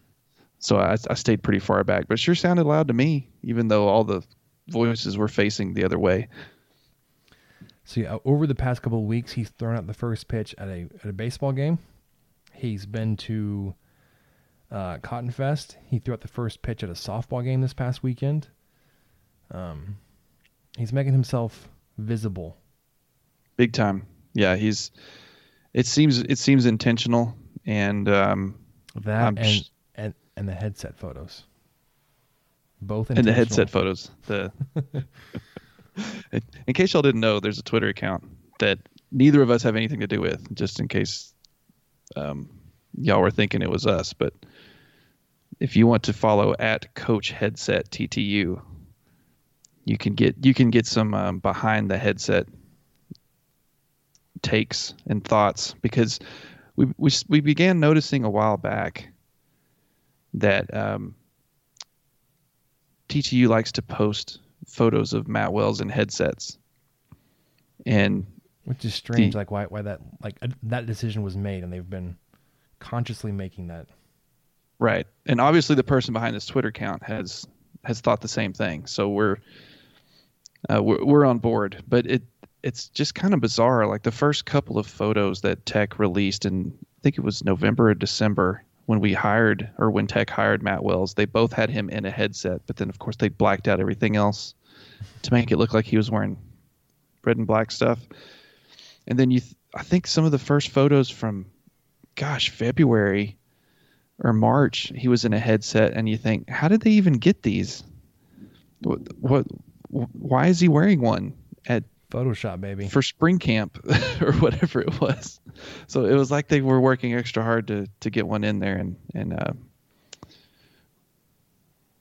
So I, I stayed pretty far back, but sure sounded loud to me, even though all the voices were facing the other way. So yeah, over the past couple of weeks, he's thrown out the first pitch at a at a baseball game. He's been to uh, Cotton Fest. He threw out the first pitch at a softball game this past weekend. Um, he's making himself visible. Big time. Yeah, he's. It seems it seems intentional, and um, that and, sh- and and the headset photos. Both and the headset photos. The in case y'all didn't know, there's a Twitter account that neither of us have anything to do with. Just in case um, y'all were thinking it was us, but if you want to follow at Coach Headset TTU, you can get you can get some um, behind the headset takes and thoughts because we we we began noticing a while back that um, TTU likes to post photos of Matt Wells in headsets, and which is strange. The, like why why that like uh, that decision was made, and they've been consciously making that. Right, and obviously the person behind this Twitter account has has thought the same thing. So we're uh, we're, we're on board. But it it's just kind of bizarre. Like the first couple of photos that Tech released, and I think it was November or December when we hired or when Tech hired Matt Wells, they both had him in a headset, but then of course they blacked out everything else to make it look like he was wearing red and black stuff. And then you, th- I think some of the first photos from, gosh, February or March, he was in a headset, and you think, how did they even get these? What, what why is he wearing one at Photoshop, baby, for spring camp or whatever it was? So it was like they were working extra hard to to get one in there, and and uh,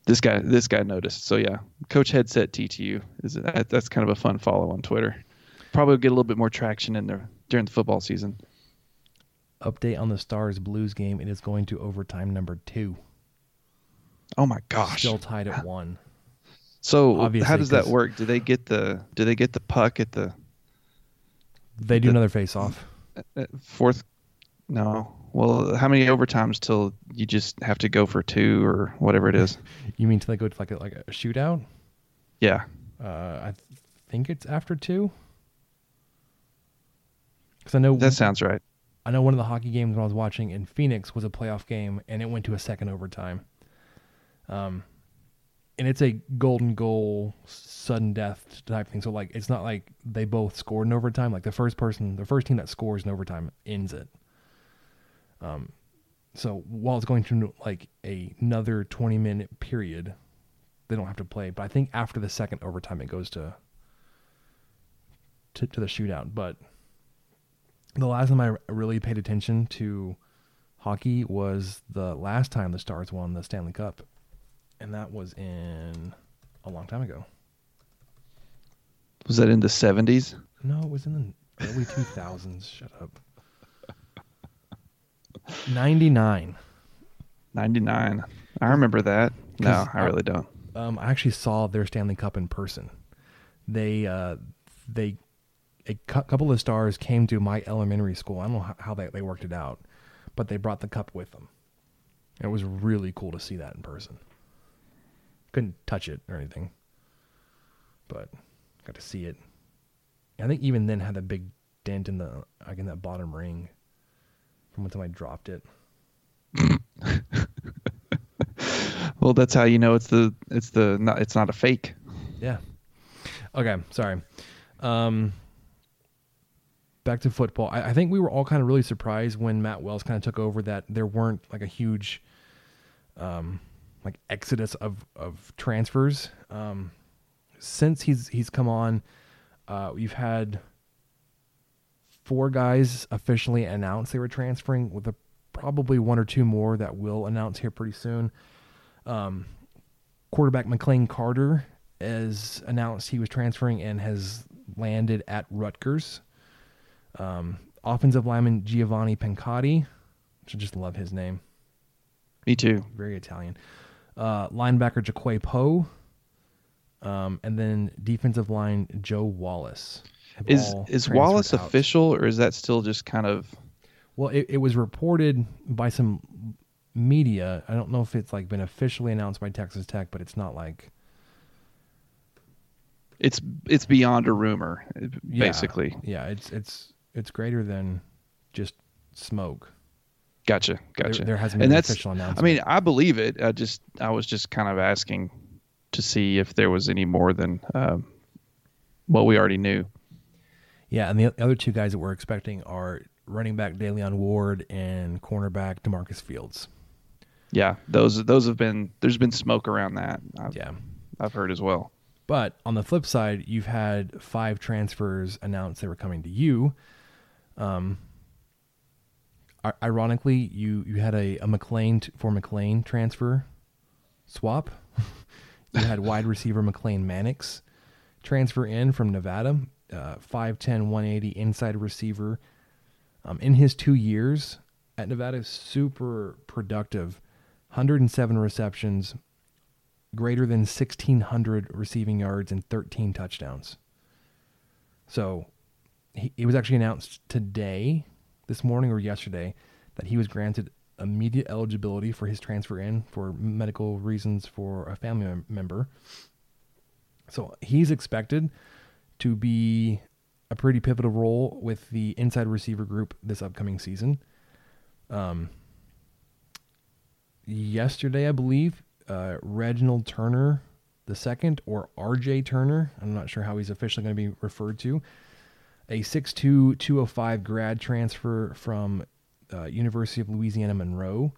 this guy this guy noticed. So yeah, Coach Headset TTU is that, that's kind of a fun follow on Twitter. Probably get a little bit more traction in there during the football season. Update on the Stars Blues game. It is going to overtime number two. Oh my gosh! Still tied at one. So Obviously, how does that work? Do they get the do they get the puck at the? They do the, another face off. Fourth, no. Well, how many overtimes till you just have to go for two or whatever it is? you mean till they go to like a, like a shootout? Yeah. Uh, I think it's after two. Because I know that sounds right. I know one of the hockey games when I was watching in Phoenix was a playoff game, and it went to a second overtime. Um, and it's a golden goal sudden death type thing. So like it's not like they both scored in overtime. Like the first person, the first team that scores in overtime ends it. Um, so while it's going to like a, another twenty minute period, they don't have to play. But I think after the second overtime, it goes to to, to the shootout. But the last time I really paid attention to hockey was the last time the Stars won the Stanley Cup and that was in a long time ago. Was that in the seventies? No, it was in the early two thousands. Shut up. Ninety nine. 99. I remember that. No, I really don't. Um, I actually saw their Stanley Cup in person. They uh, they a cou- couple of stars came to my elementary school. I don't know how, how they, they worked it out, but they brought the cup with them. It was really cool to see that in person. Couldn't touch it or anything, but got to see it. I think even then had a big dent in the like in that bottom ring from when I dropped it. Well, that's how you know it's the it's the not, it's not a fake. Yeah. Okay, sorry. Um, back to football. I, I think we were all kind of really surprised when Matt Wells kind of took over that there weren't like a huge, um, like exodus of of transfers. Um, since he's he's come on, uh, we've had four guys officially announce they were transferring, with a, probably one or two more that will announce here pretty soon. Um, quarterback McLean Carter has announced he was transferring and has landed at Rutgers. Um, offensive lineman Giovanni Pancati, which I just love his name, Me too. very Italian. Uh, linebacker Jaquay Poe, um, and then defensive line Joe Wallace. Is is Wallace out. official or is that still just kind of Well, it, it was reported by some media. I don't know if it's like been officially announced by Texas Tech, but it's not like it's it's beyond a rumor Yeah. basically. Yeah, it's it's it's greater than just smoke. Gotcha, gotcha. there hasn't and been an that's, official I mean, I believe it. I just I was just kind of asking to see if there was any more than um, what we already knew. Yeah, and the other two guys that we're expecting are running back Daleon Ward and cornerback Demarcus Fields. Yeah, those those have been there's been smoke around that. I've, Yeah. I've heard as well. But on the flip side, you've had five transfers announced they were coming to you. Um, ironically, you you had a, a McLean t- for McLean transfer swap. you had wide receiver McLane Mannix transfer in from Nevada, uh, 5'10", 180 inside receiver. Um, in his two years at Nevada, super productive, 107 receptions, greater than 1,600 receiving yards and 13 touchdowns. So he, it was actually announced today, this morning or yesterday, that he was granted immediate eligibility for his transfer in for medical reasons for a family mem- member. So he's expected to be a pretty pivotal role with the inside receiver group this upcoming season. Um, yesterday, I believe, uh, Reginald Turner the second or RJ Turner, I'm not sure how he's officially going to be referred to, a 6'2", 205 grad transfer from uh, University of Louisiana Monroe,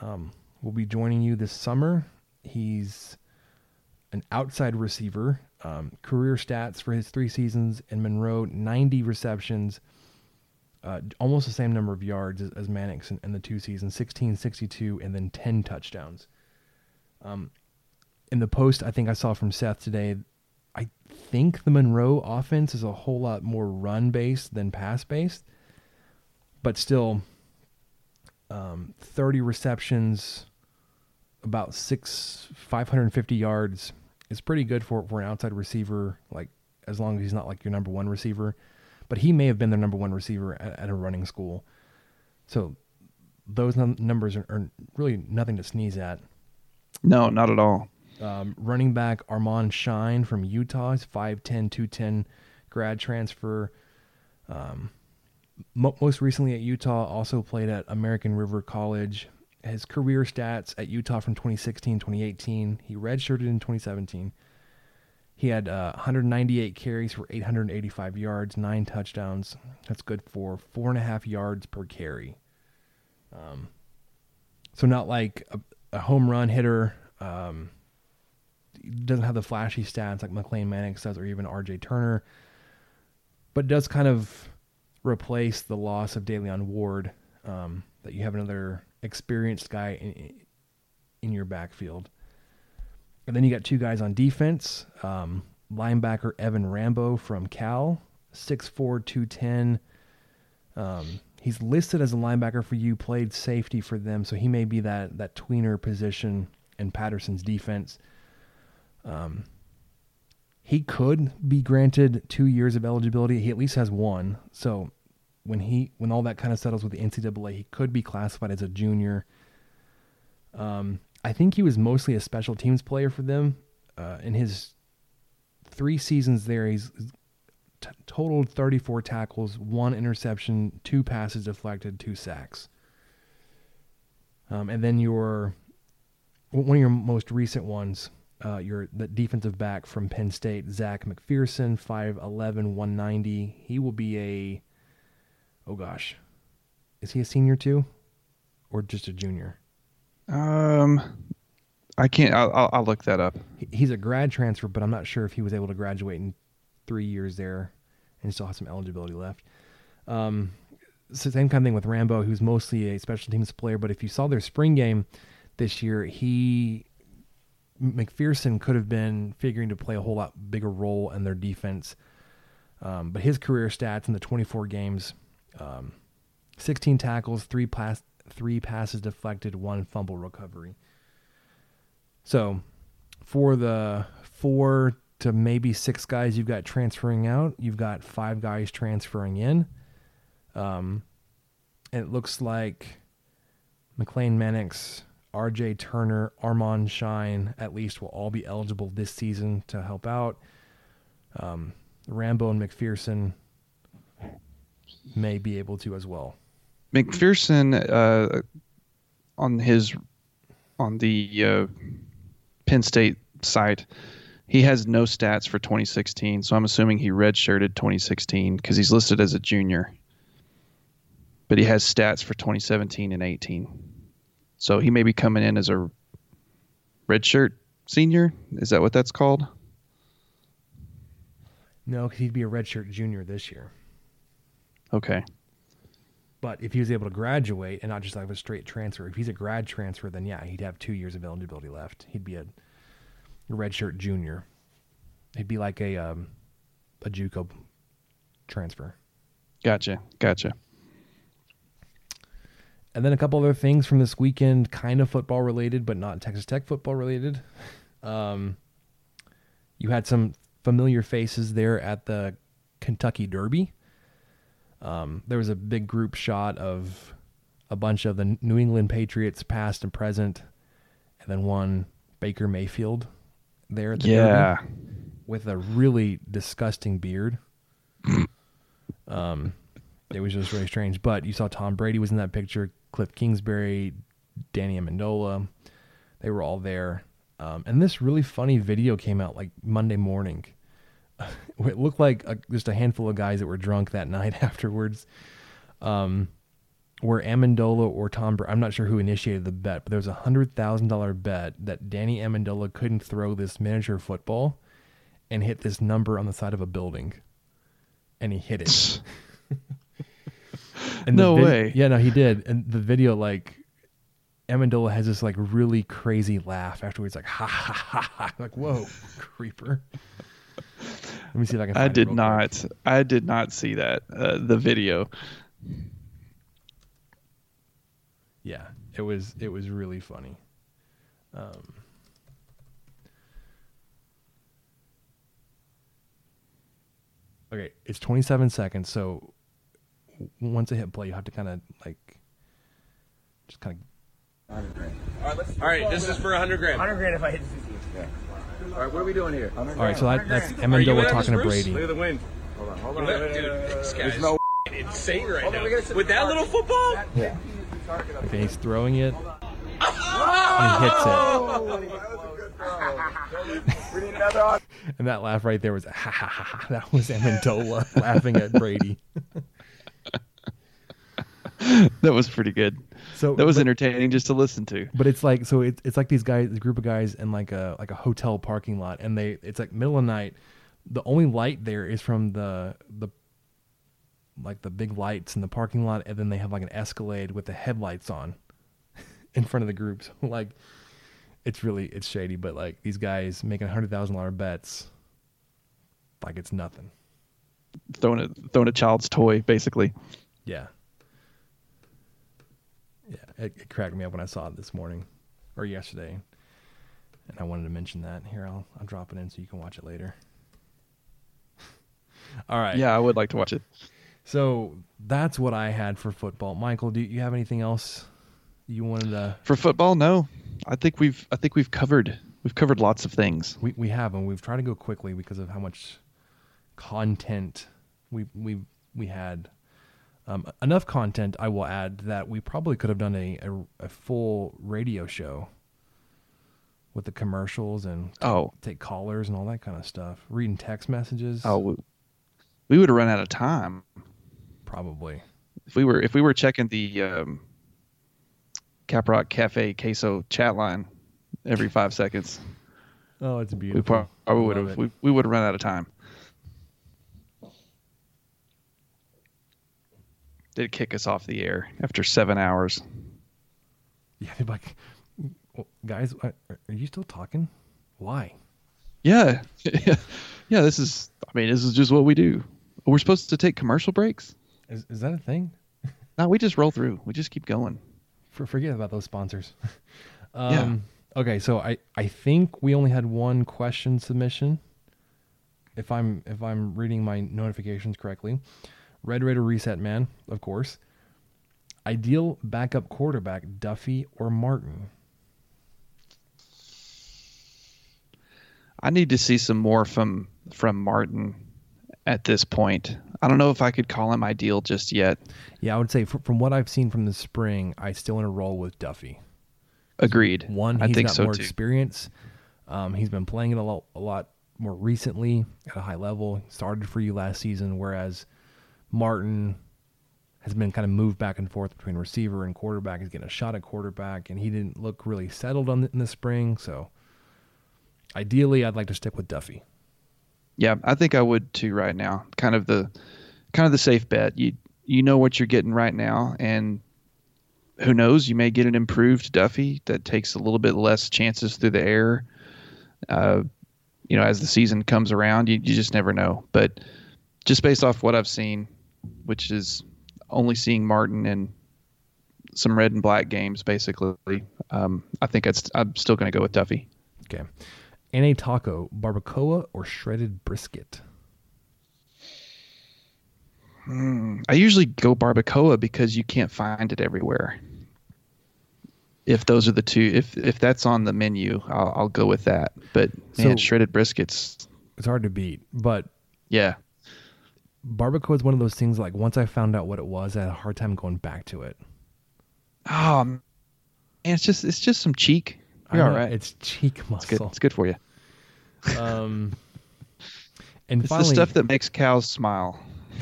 um, will be joining you this summer. He's an outside receiver. Um, career stats for his three seasons in Monroe: 90 receptions, uh, almost the same number of yards as, as Mannix in, in the two seasons, 16, 62, and then 10 touchdowns. Um, in the post, I think I saw from Seth today, I think the Monroe offense is a whole lot more run based than pass based, but still, um, 30 receptions, about six, 550 yards is pretty good for, for an outside receiver, like as long as he's not like your number one receiver. But he may have been their number one receiver at, at a running school. So those num- numbers are, are really nothing to sneeze at. No, not at all. Um, running back Armand Shyne from Utah, he's 5'10, 210 grad transfer. Um, mo- most recently at Utah, also played at American River College. His career stats at Utah from 2016 2018, he redshirted in 2017. He had uh, 198 carries for 885 yards, nine touchdowns. That's good for four and a half yards per carry. Um, so not like a, a home run hitter. Um, doesn't have the flashy stats like McLane Mannix does, or even R.J. Turner, but does kind of replace the loss of Daleon Ward. Um, that you have another experienced guy in, in your backfield. And then you got two guys on defense. Um, linebacker Evan Rambo from Cal, 6'4", 210. Um, he's listed as a linebacker for you, played safety for them, so he may be that that tweener position in Patterson's defense. Um, he could be granted two years of eligibility. He at least has one. So when he when all that kind of settles with the NCAA, he could be classified as a junior. Um, I think he was mostly a special teams player for them. Uh, in his three seasons there, he's t- totaled 34 tackles, one interception, two passes deflected, two sacks. Um, and then your one of your most recent ones, uh, your the defensive back from Penn State, Zach McPhearson, 5'11", 190. He will be a, oh gosh, is he a senior too, or just a junior? Um, I can't. I'll, I'll, I'll look that up. He- He's a grad transfer, but I'm not sure if he was able to graduate in three years there and still has some eligibility left. Um, so same kind of thing with Rambo, who's mostly a special teams player. But if you saw their spring game this year, he McPhearson could have been figuring to play a whole lot bigger role in their defense. Um, but his career stats in the 24 games, um, 16 tackles, three pass, three passes deflected, one fumble recovery. So, for the four to maybe six guys you've got transferring out, you've got five guys transferring in. Um, it looks like McLane Mannix, RJ Turner, Armand Shyne, at least will all be eligible this season to help out. Um, Rambo and McPhearson may be able to as well. McPhearson uh, on his on the uh, Penn State site, he has no stats for 2016. So I'm assuming he redshirted 2016 because he's listed as a junior. But he has stats for 2017 and 18. So he may be coming in as a redshirt senior. Is that what that's called? No, 'cause he'd be a redshirt junior this year. Okay. But if he was able to graduate and not just like a straight transfer, if he's a grad transfer, then yeah, he'd have two years of eligibility left. He'd be a redshirt junior. He'd be like a um, a JUCO transfer. Gotcha. Gotcha. And then a couple other things from this weekend, kind of football related, but not Texas Tech football related. Um, you had some familiar faces there at the Kentucky Derby. Um, there was a big group shot of a bunch of the New England Patriots, past and present, and then one Baker Mayfield there at the Yeah. Derby with a really disgusting beard. um, it was just really strange. But you saw Tom Brady was in that picture, Cliff Kingsbury, Danny Amendola. They were all there. Um, and this really funny video came out like Monday morning. it looked like a, just a handful of guys that were drunk that night afterwards. Um, where Amendola or Tom, Bra- I'm not sure who initiated the bet, but there was a hundred thousand dollar bet that Danny Amendola couldn't throw this miniature football and hit this number on the side of a building, and he hit it. And the No vid- way. Yeah, no, he did. And the video, like, Amendola has this like really crazy laugh afterwards, like ha ha ha ha. Like, whoa, creeper. Let me see if I can. I Find it did real quick. not. I did not see that uh, the video. Yeah, it was it was really funny. Um, okay, it's 27 seconds. So w- once it hit play, you have to kind of like just kind of grand. All right, this is for 100 grand. 100 grand if I hit All right, what are we doing here? all right. So that, that's Are you Amendola talking to Brady. Look at the wind. Hold on, hold on. Dude, this guy's no insane right now. With that little football? Yeah. Okay, he's throwing it. And he hits it. Oh, and that laugh right there was ha ha ha. ha. That was Amendola laughing at Brady. That was pretty good. So That was but- entertaining just to listen to. But it's like so it's it's like these guys, this group of guys in like a like a hotel parking lot, and they it's like middle of the night. The only light there is from the the like the big lights in the parking lot, and then they have like an Escalade with the headlights on in front of the groups. like it's really it's shady, but like these guys making hundred thousand dollar bets, like it's nothing. Throwing a throwing a child's toy, basically. Yeah. It, it cracked me up when I saw it this morning or yesterday, and I wanted to mention that. Here, I'll I'll drop it in so you can watch it later. All right. Yeah, I would like to watch it. So that's what I had for football. Michael, do you have anything else you wanted to? For football, no. I think we've I think we've covered we've covered lots of things. We we have, and we've tried to go quickly because of how much content we we we had. Um, enough content, I will add that we probably could have done a, a, a full radio show with the commercials and Oh. take callers and all that kind of stuff. Reading text messages. Oh, we, we would have run out of time probably. if we were if we were checking the um, Caprock Cafe Queso chat line every five seconds. Oh, it's We beautiful. probably would have we, we would have run out of time. Did kick us off the air after seven hours. Yeah, they're like, guys, are you still talking? Why? Yeah, yeah. This is. I mean, this is just what we do. We're supposed to take commercial breaks. Is is that a thing? No, we just roll through. We just keep going. For, forget about those sponsors. um, Okay, so I I think we only had one question submission. If I'm if I'm reading my notifications correctly, Red Raider Reset Man, of course. Ideal backup quarterback, Duffey or Martin? I need to see some more from from Martin at this point. I don't know if I could call him ideal just yet. Yeah, I would say fr- from what I've seen from the spring, I still want to roll with Duffey. Agreed. One, I think got so more too. experience. Um, he's been playing it a lot, a lot more recently at a high level. Started for you last season, whereas Martin has been kind of moved back and forth between receiver and quarterback. He's getting a shot at quarterback, and he didn't look really settled on the, in the spring. So, ideally, I'd like to stick with Duffey. Yeah, I think I would too right now. Kind of the kind of the safe bet. You you know what you're getting right now and who knows, you may get an improved Duffey that takes a little bit less chances through the air. Uh, you know, as the season comes around, you, you just never know. But just based off what I've seen, which is only seeing Martin and some red and black games, basically, um, I think I'm still going to go with Duffey. Okay. And a taco, barbacoa or shredded brisket? I usually go barbacoa because you can't find it everywhere. If those are the two, if if that's on the menu, I'll, I'll go with that. But man, So- shredded briskets, It's hard to beat, but yeah, barbacoa is one of those things. Like once I found out what it was, I had a hard time going back to it. oh, and it's just it's just some cheek. You're all right. It's cheek It's good. muscle. It's good for you. Um, and It's finally, the stuff that makes cows smile.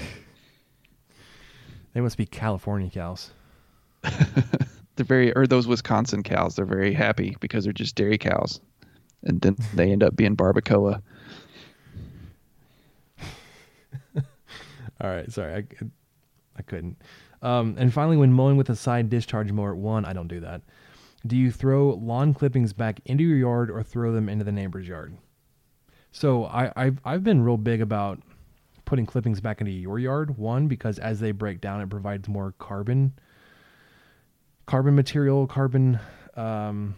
they must be California cows. They're very, or those Wisconsin cows. They're very happy because they're just dairy cows, and then they end up being barbacoa. All right, sorry, I, I couldn't. Um, and finally, when mowing with a side discharge mower one, I don't do that. Do you throw lawn clippings back into your yard or throw them into the neighbor's yard? So I, I've I've been real big about putting clippings back into your yard. One because as they break down, it provides more carbon, carbon material, carbon, um,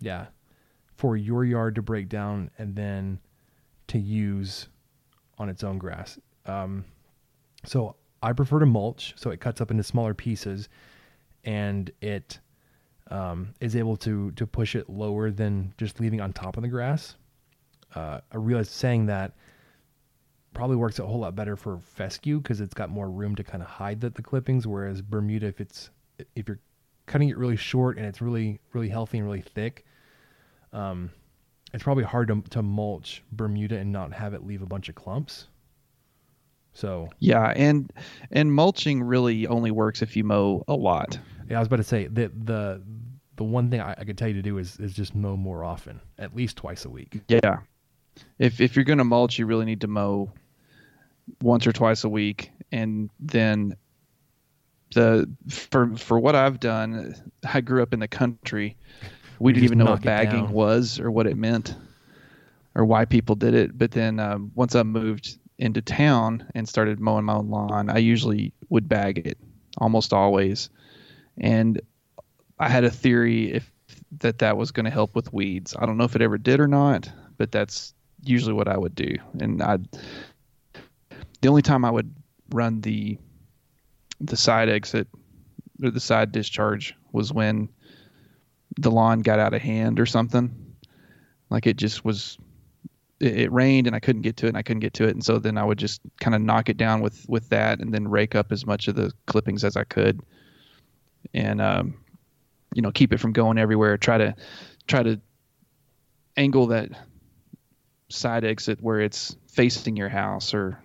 yeah, for your yard to break down and then to use on its own grass. Um, so I prefer to mulch, so it cuts up into smaller pieces, and it um, is able to to push it lower than just leaving on top of the grass. Uh, I realized saying that probably works a whole lot better for fescue because it's got more room to kind of hide the, the clippings. Whereas Bermuda, if it's if you're cutting it really short and it's really really healthy and really thick, um, it's probably hard to to mulch Bermuda and not have it leave a bunch of clumps. So Yeah, and and mulching really only works if you mow a lot. yeah, I was about to say that the the one thing I, I could tell you to do is is just mow more often, at least twice a week. Yeah. If if you're gonna mulch, you really need to mow once or twice a week, and then the for for what I've done, I grew up in the country. We didn't even know what bagging was or what it meant, or why people did it. But then um, once I moved into town and started mowing my own lawn, I usually would bag it almost always, and I had a theory if that that was going to help with weeds. I don't know if it ever did or not, but that's usually what I would do. And I, the only time I would run the the side exit or the side discharge was when the lawn got out of hand or something. Like it just was it, rained and I couldn't get to it and I couldn't get to it. And so then I would just kind of knock it down with with that and then rake up as much of the clippings as I could. And um, you know keep it from going everywhere. Try to try to angle that side exit where it's facing your house or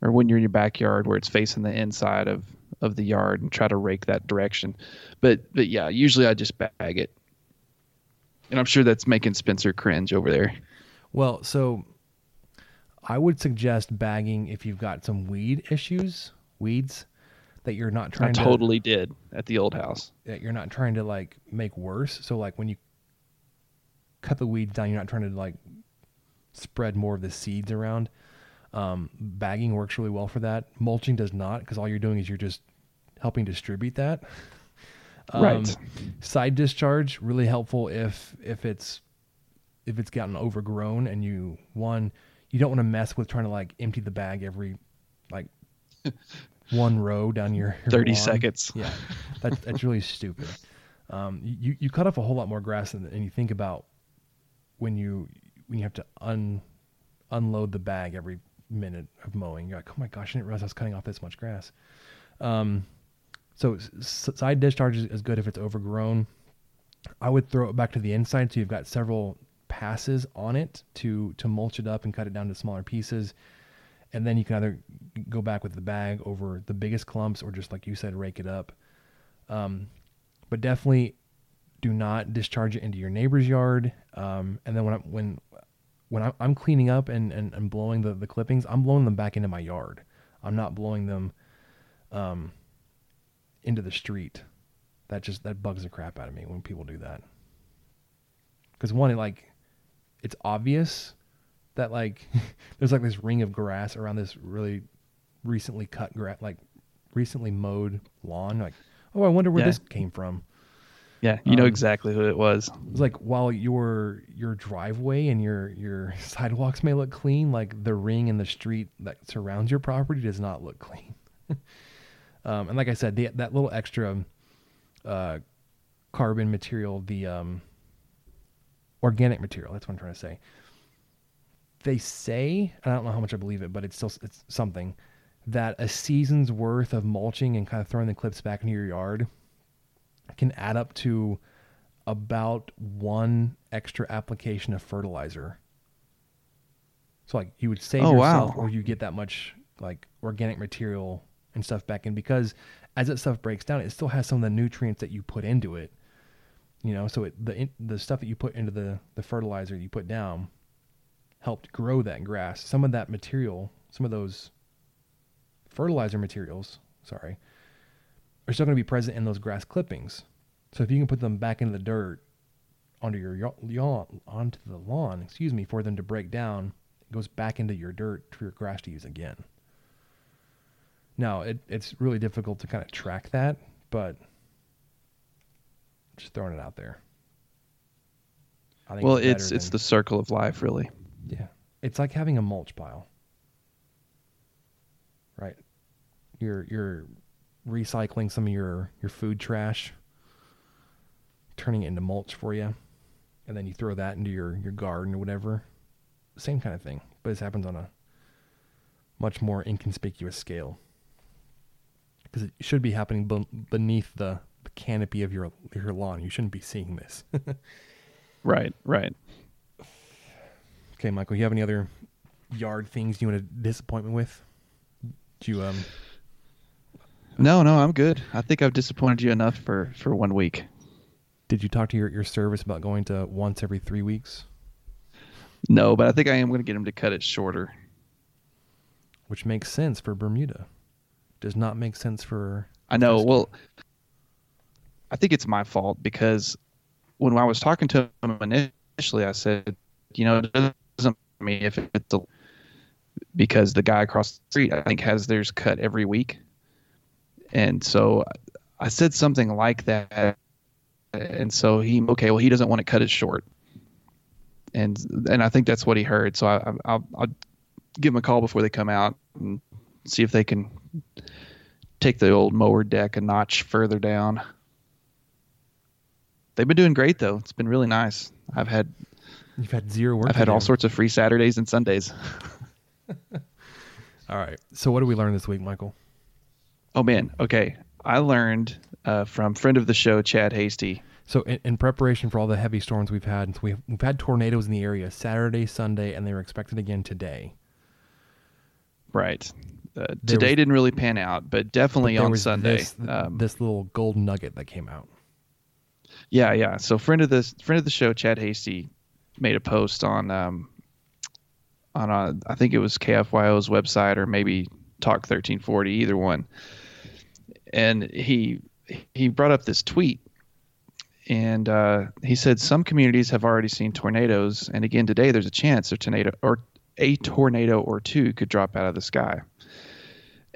or when you're in your backyard where it's facing the inside of of the yard and try to rake that direction. But but yeah usually I just bag it. And I'm sure that's making Spencer cringe over there Well, so I would suggest bagging if you've got some weed issues, weeds that you're not I trying to totally did at the old house that you're not trying to like make worse. So like when you cut the weeds down, you're not trying to like spread more of the seeds around. Um, bagging works really well for that. Mulching does not because all you're doing is you're just helping distribute that. Right. Side discharge really helpful if if it's if it's gotten overgrown and you one you don't want to mess with trying to like empty the bag every like one row down your, your 30 lawn. seconds. Yeah, that's that's really stupid. Um, you you cut off a whole lot more grass than and you think about when you when you have to un unload the bag every minute of mowing. You're like, oh my gosh, I didn't realize I was cutting off this much grass. Um, so side discharge is, is good if it's overgrown. I would throw it back to the inside so you've got several passes on it to to mulch it up and cut it down to smaller pieces. And then you can either go back with the bag over the biggest clumps or just like you said, rake it up. Um, but definitely do not discharge it into your neighbor's yard. Um, and then when I, when when I'm cleaning up and, and, and blowing the, the clippings, I'm blowing them back into my yard. I'm not blowing them um, into the street. That just that bugs the crap out of me when people do that. Because one, it like it's obvious that like there's like this ring of grass around this really recently cut grass, like recently mowed lawn. Like, oh, I wonder where Yeah. this came from. Yeah, you know Um, exactly who it was. It's like while your your driveway and your your sidewalks may look clean, like the ring in the street that surrounds your property does not look clean. um, and like I said, the, that little extra uh, carbon material, the um, organic material. That's what I'm trying to say. They say, and I don't know how much I believe it, but it's still it's something that a season's worth of mulching and kind of throwing the clips back into your yard can add up to about one extra application of fertilizer. So like you would save Oh, yourself wow. or you get that much like organic material and stuff back in because as that stuff breaks down, it still has some of the nutrients that you put into it. You know, so it, the the stuff that you put into the the fertilizer you put down helped grow that grass. Some of that material, some of those fertilizer materials, sorry, are still going to be present in those grass clippings. So if you can put them back into the dirt onto your yaw- onto the lawn, excuse me, for them to break down, it goes back into your dirt for your grass to use again. Now it, it's really difficult to kind of track that, but just throwing it out there. I Well, it's it's than- the circle of life, really. yeah. It's like having a mulch pile. Right? You're you're recycling some of your your food trash, turning it into mulch for you, and then you throw that into your your garden or whatever. Same kind of thing, but this happens on a much more inconspicuous scale. Because it should be happening ben- beneath the, the canopy of your your lawn. You shouldn't be seeing this. Right, right. Okay, Michael, you have any other yard things you want to disappoint me with? Do you um No, no, I'm good. I think I've disappointed you enough for for one week. did you talk to your, your service about going to once every three weeks? No, but I think I am going to get him to cut it shorter. Which makes sense for Bermuda. Does not make sense for I know. Well, I think it's my fault because when I was talking to him initially, I said, you know, it doesn't me if it's a, because the guy across the street, I think, has theirs cut every week. And so I said something like that, and so he okay. Well, he doesn't want to cut it short, and and I think that's what he heard. So I, I'll I'll give him a call before they come out and see if they can take the old mower deck a notch further down. They've been doing great though. It's been really nice. I've had You've had zero work. I've had all do. sorts of free Saturdays and Sundays. All right. So what did we learn this week, Michael? Oh man, okay. I learned uh, from friend of the show Chad Hasty. So in, in preparation for all the heavy storms we've had, we've, we've had tornadoes in the area Saturday, Sunday, and they were expected again today. Right. Uh, today was- didn't really pan out, but definitely But on Sunday. this, um, this little gold nugget that came out. Yeah, yeah. So friend of the friend of the show, Chad Hasty, made a post on um, on a, I think it was KFYO's website or maybe Talk thirteen forty, either one. And he he brought up this tweet, and uh, he said some communities have already seen tornadoes, and again today there's a chance a tornado or a tornado or two could drop out of the sky.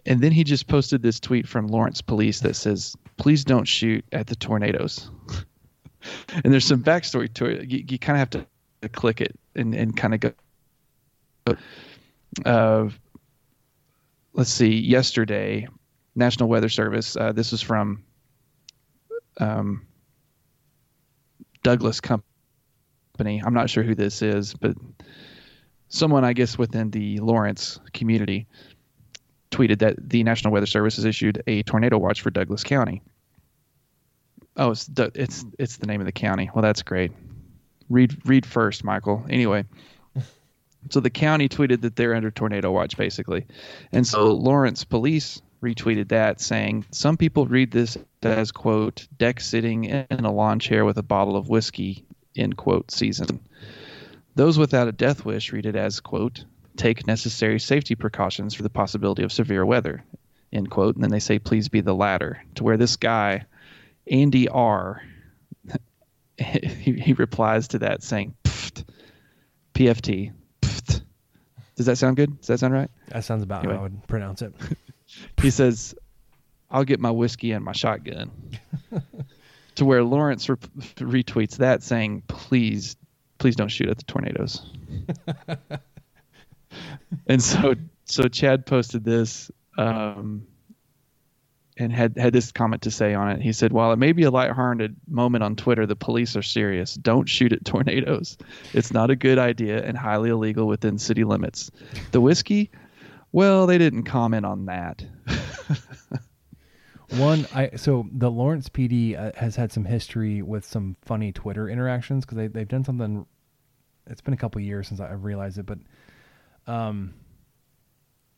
And then he just posted this tweet from Lawrence Police that says, "Please don't shoot at the tornadoes." and there's some backstory to it. You, you kind of have to click it and, and kind of go. Uh, let's see. Yesterday, National Weather Service. Uh, this was from um, Douglas Company. I'm not sure who this is, but someone I guess within the Lawrence community tweeted that the National Weather Service has issued a tornado watch for Douglas County. Oh, it's it's it's the name of the county. Well, that's great. Read read first, Michael. Anyway, so the county tweeted that they're under tornado watch, basically, and so oh. Lawrence police retweeted that, saying some people read this as quote deck sitting in a lawn chair with a bottle of whiskey end quote season. Those without a death wish read it as quote take necessary safety precautions for the possibility of severe weather end quote, and then they say please be the latter. To where this guy Andy R. he, he replies to that saying Pft, PFT. Pft. Does that sound good? Does that sound right? That sounds about Anyway. how I would pronounce it. He says, "I'll get my whiskey and my shotgun." to where Lawrence re- retweets that saying, "Please, please don't shoot at the tornadoes." and so, so Chad posted this. Um, and had had this comment to say on it. He said, "While it may be a lighthearted moment on Twitter, the police are serious. Don't shoot at tornadoes. It's not a good idea and highly illegal within city limits. The whiskey, well, they didn't comment on that. One, I so the Lawrence PD uh, has had some history with some funny Twitter interactions because they they've done something. It's been a couple years since I realized it, but um,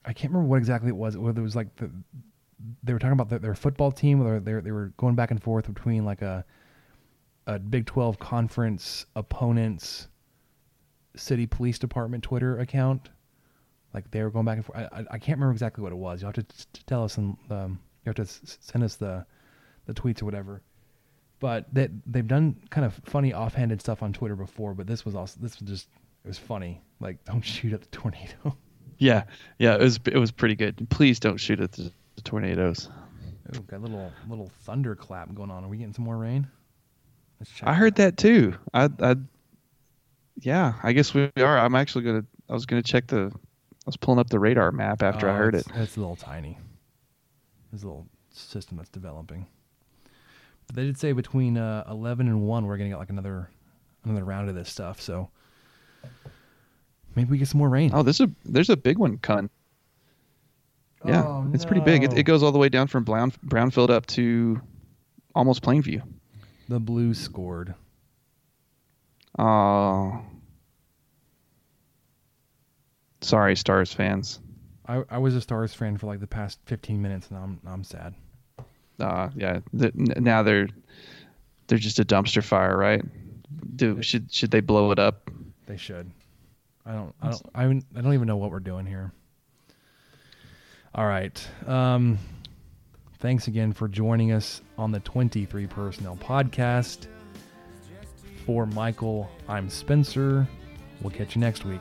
I can't remember what exactly it was. Whether it was like the they were talking about their, their football team, or they they were going back and forth between like a a Big Twelve conference opponents city police department Twitter account. Like they were going back and forth. I, I, I can't remember exactly what it was. You have to tell us and um, you have to send us the the tweets or whatever. But they they've done kind of funny offhanded stuff on Twitter before. But this was also this was just it was funny. Like don't shoot at the tornado. Yeah, yeah, it was it was pretty good. Please don't shoot at the, the tornadoes. Ooh, got a little little thunderclap going on. Are we getting some more rain? Let's check. I heard that too. I, I, yeah, I guess we are. I'm actually gonna. I was gonna check the. I was pulling up the radar map after I Oh, heard it. it's, a little tiny. It's a little system that's developing. But they did say between uh, eleven and one, we're gonna get like another another round of this stuff. So maybe we get some more rain. Oh, there's a there's a big one coming. Yeah, Oh, it's pretty big. It, it goes all the way down from Brown, Brownfield up to almost Plainview. The Blues scored. Oh, sorry, Stars fans. I, I was a Stars fan for like the past fifteen minutes, and I'm I'm sad. Uh, yeah, the, n- now they're they're just a dumpster fire, right? Do should should they blow it up? They should. I don't. I don't. I, even- I don't even know what we're doing here. All right. Um, thanks again for joining us on the 23 Personnel Podcast. For Michael, I'm Spencer. We'll catch you next week.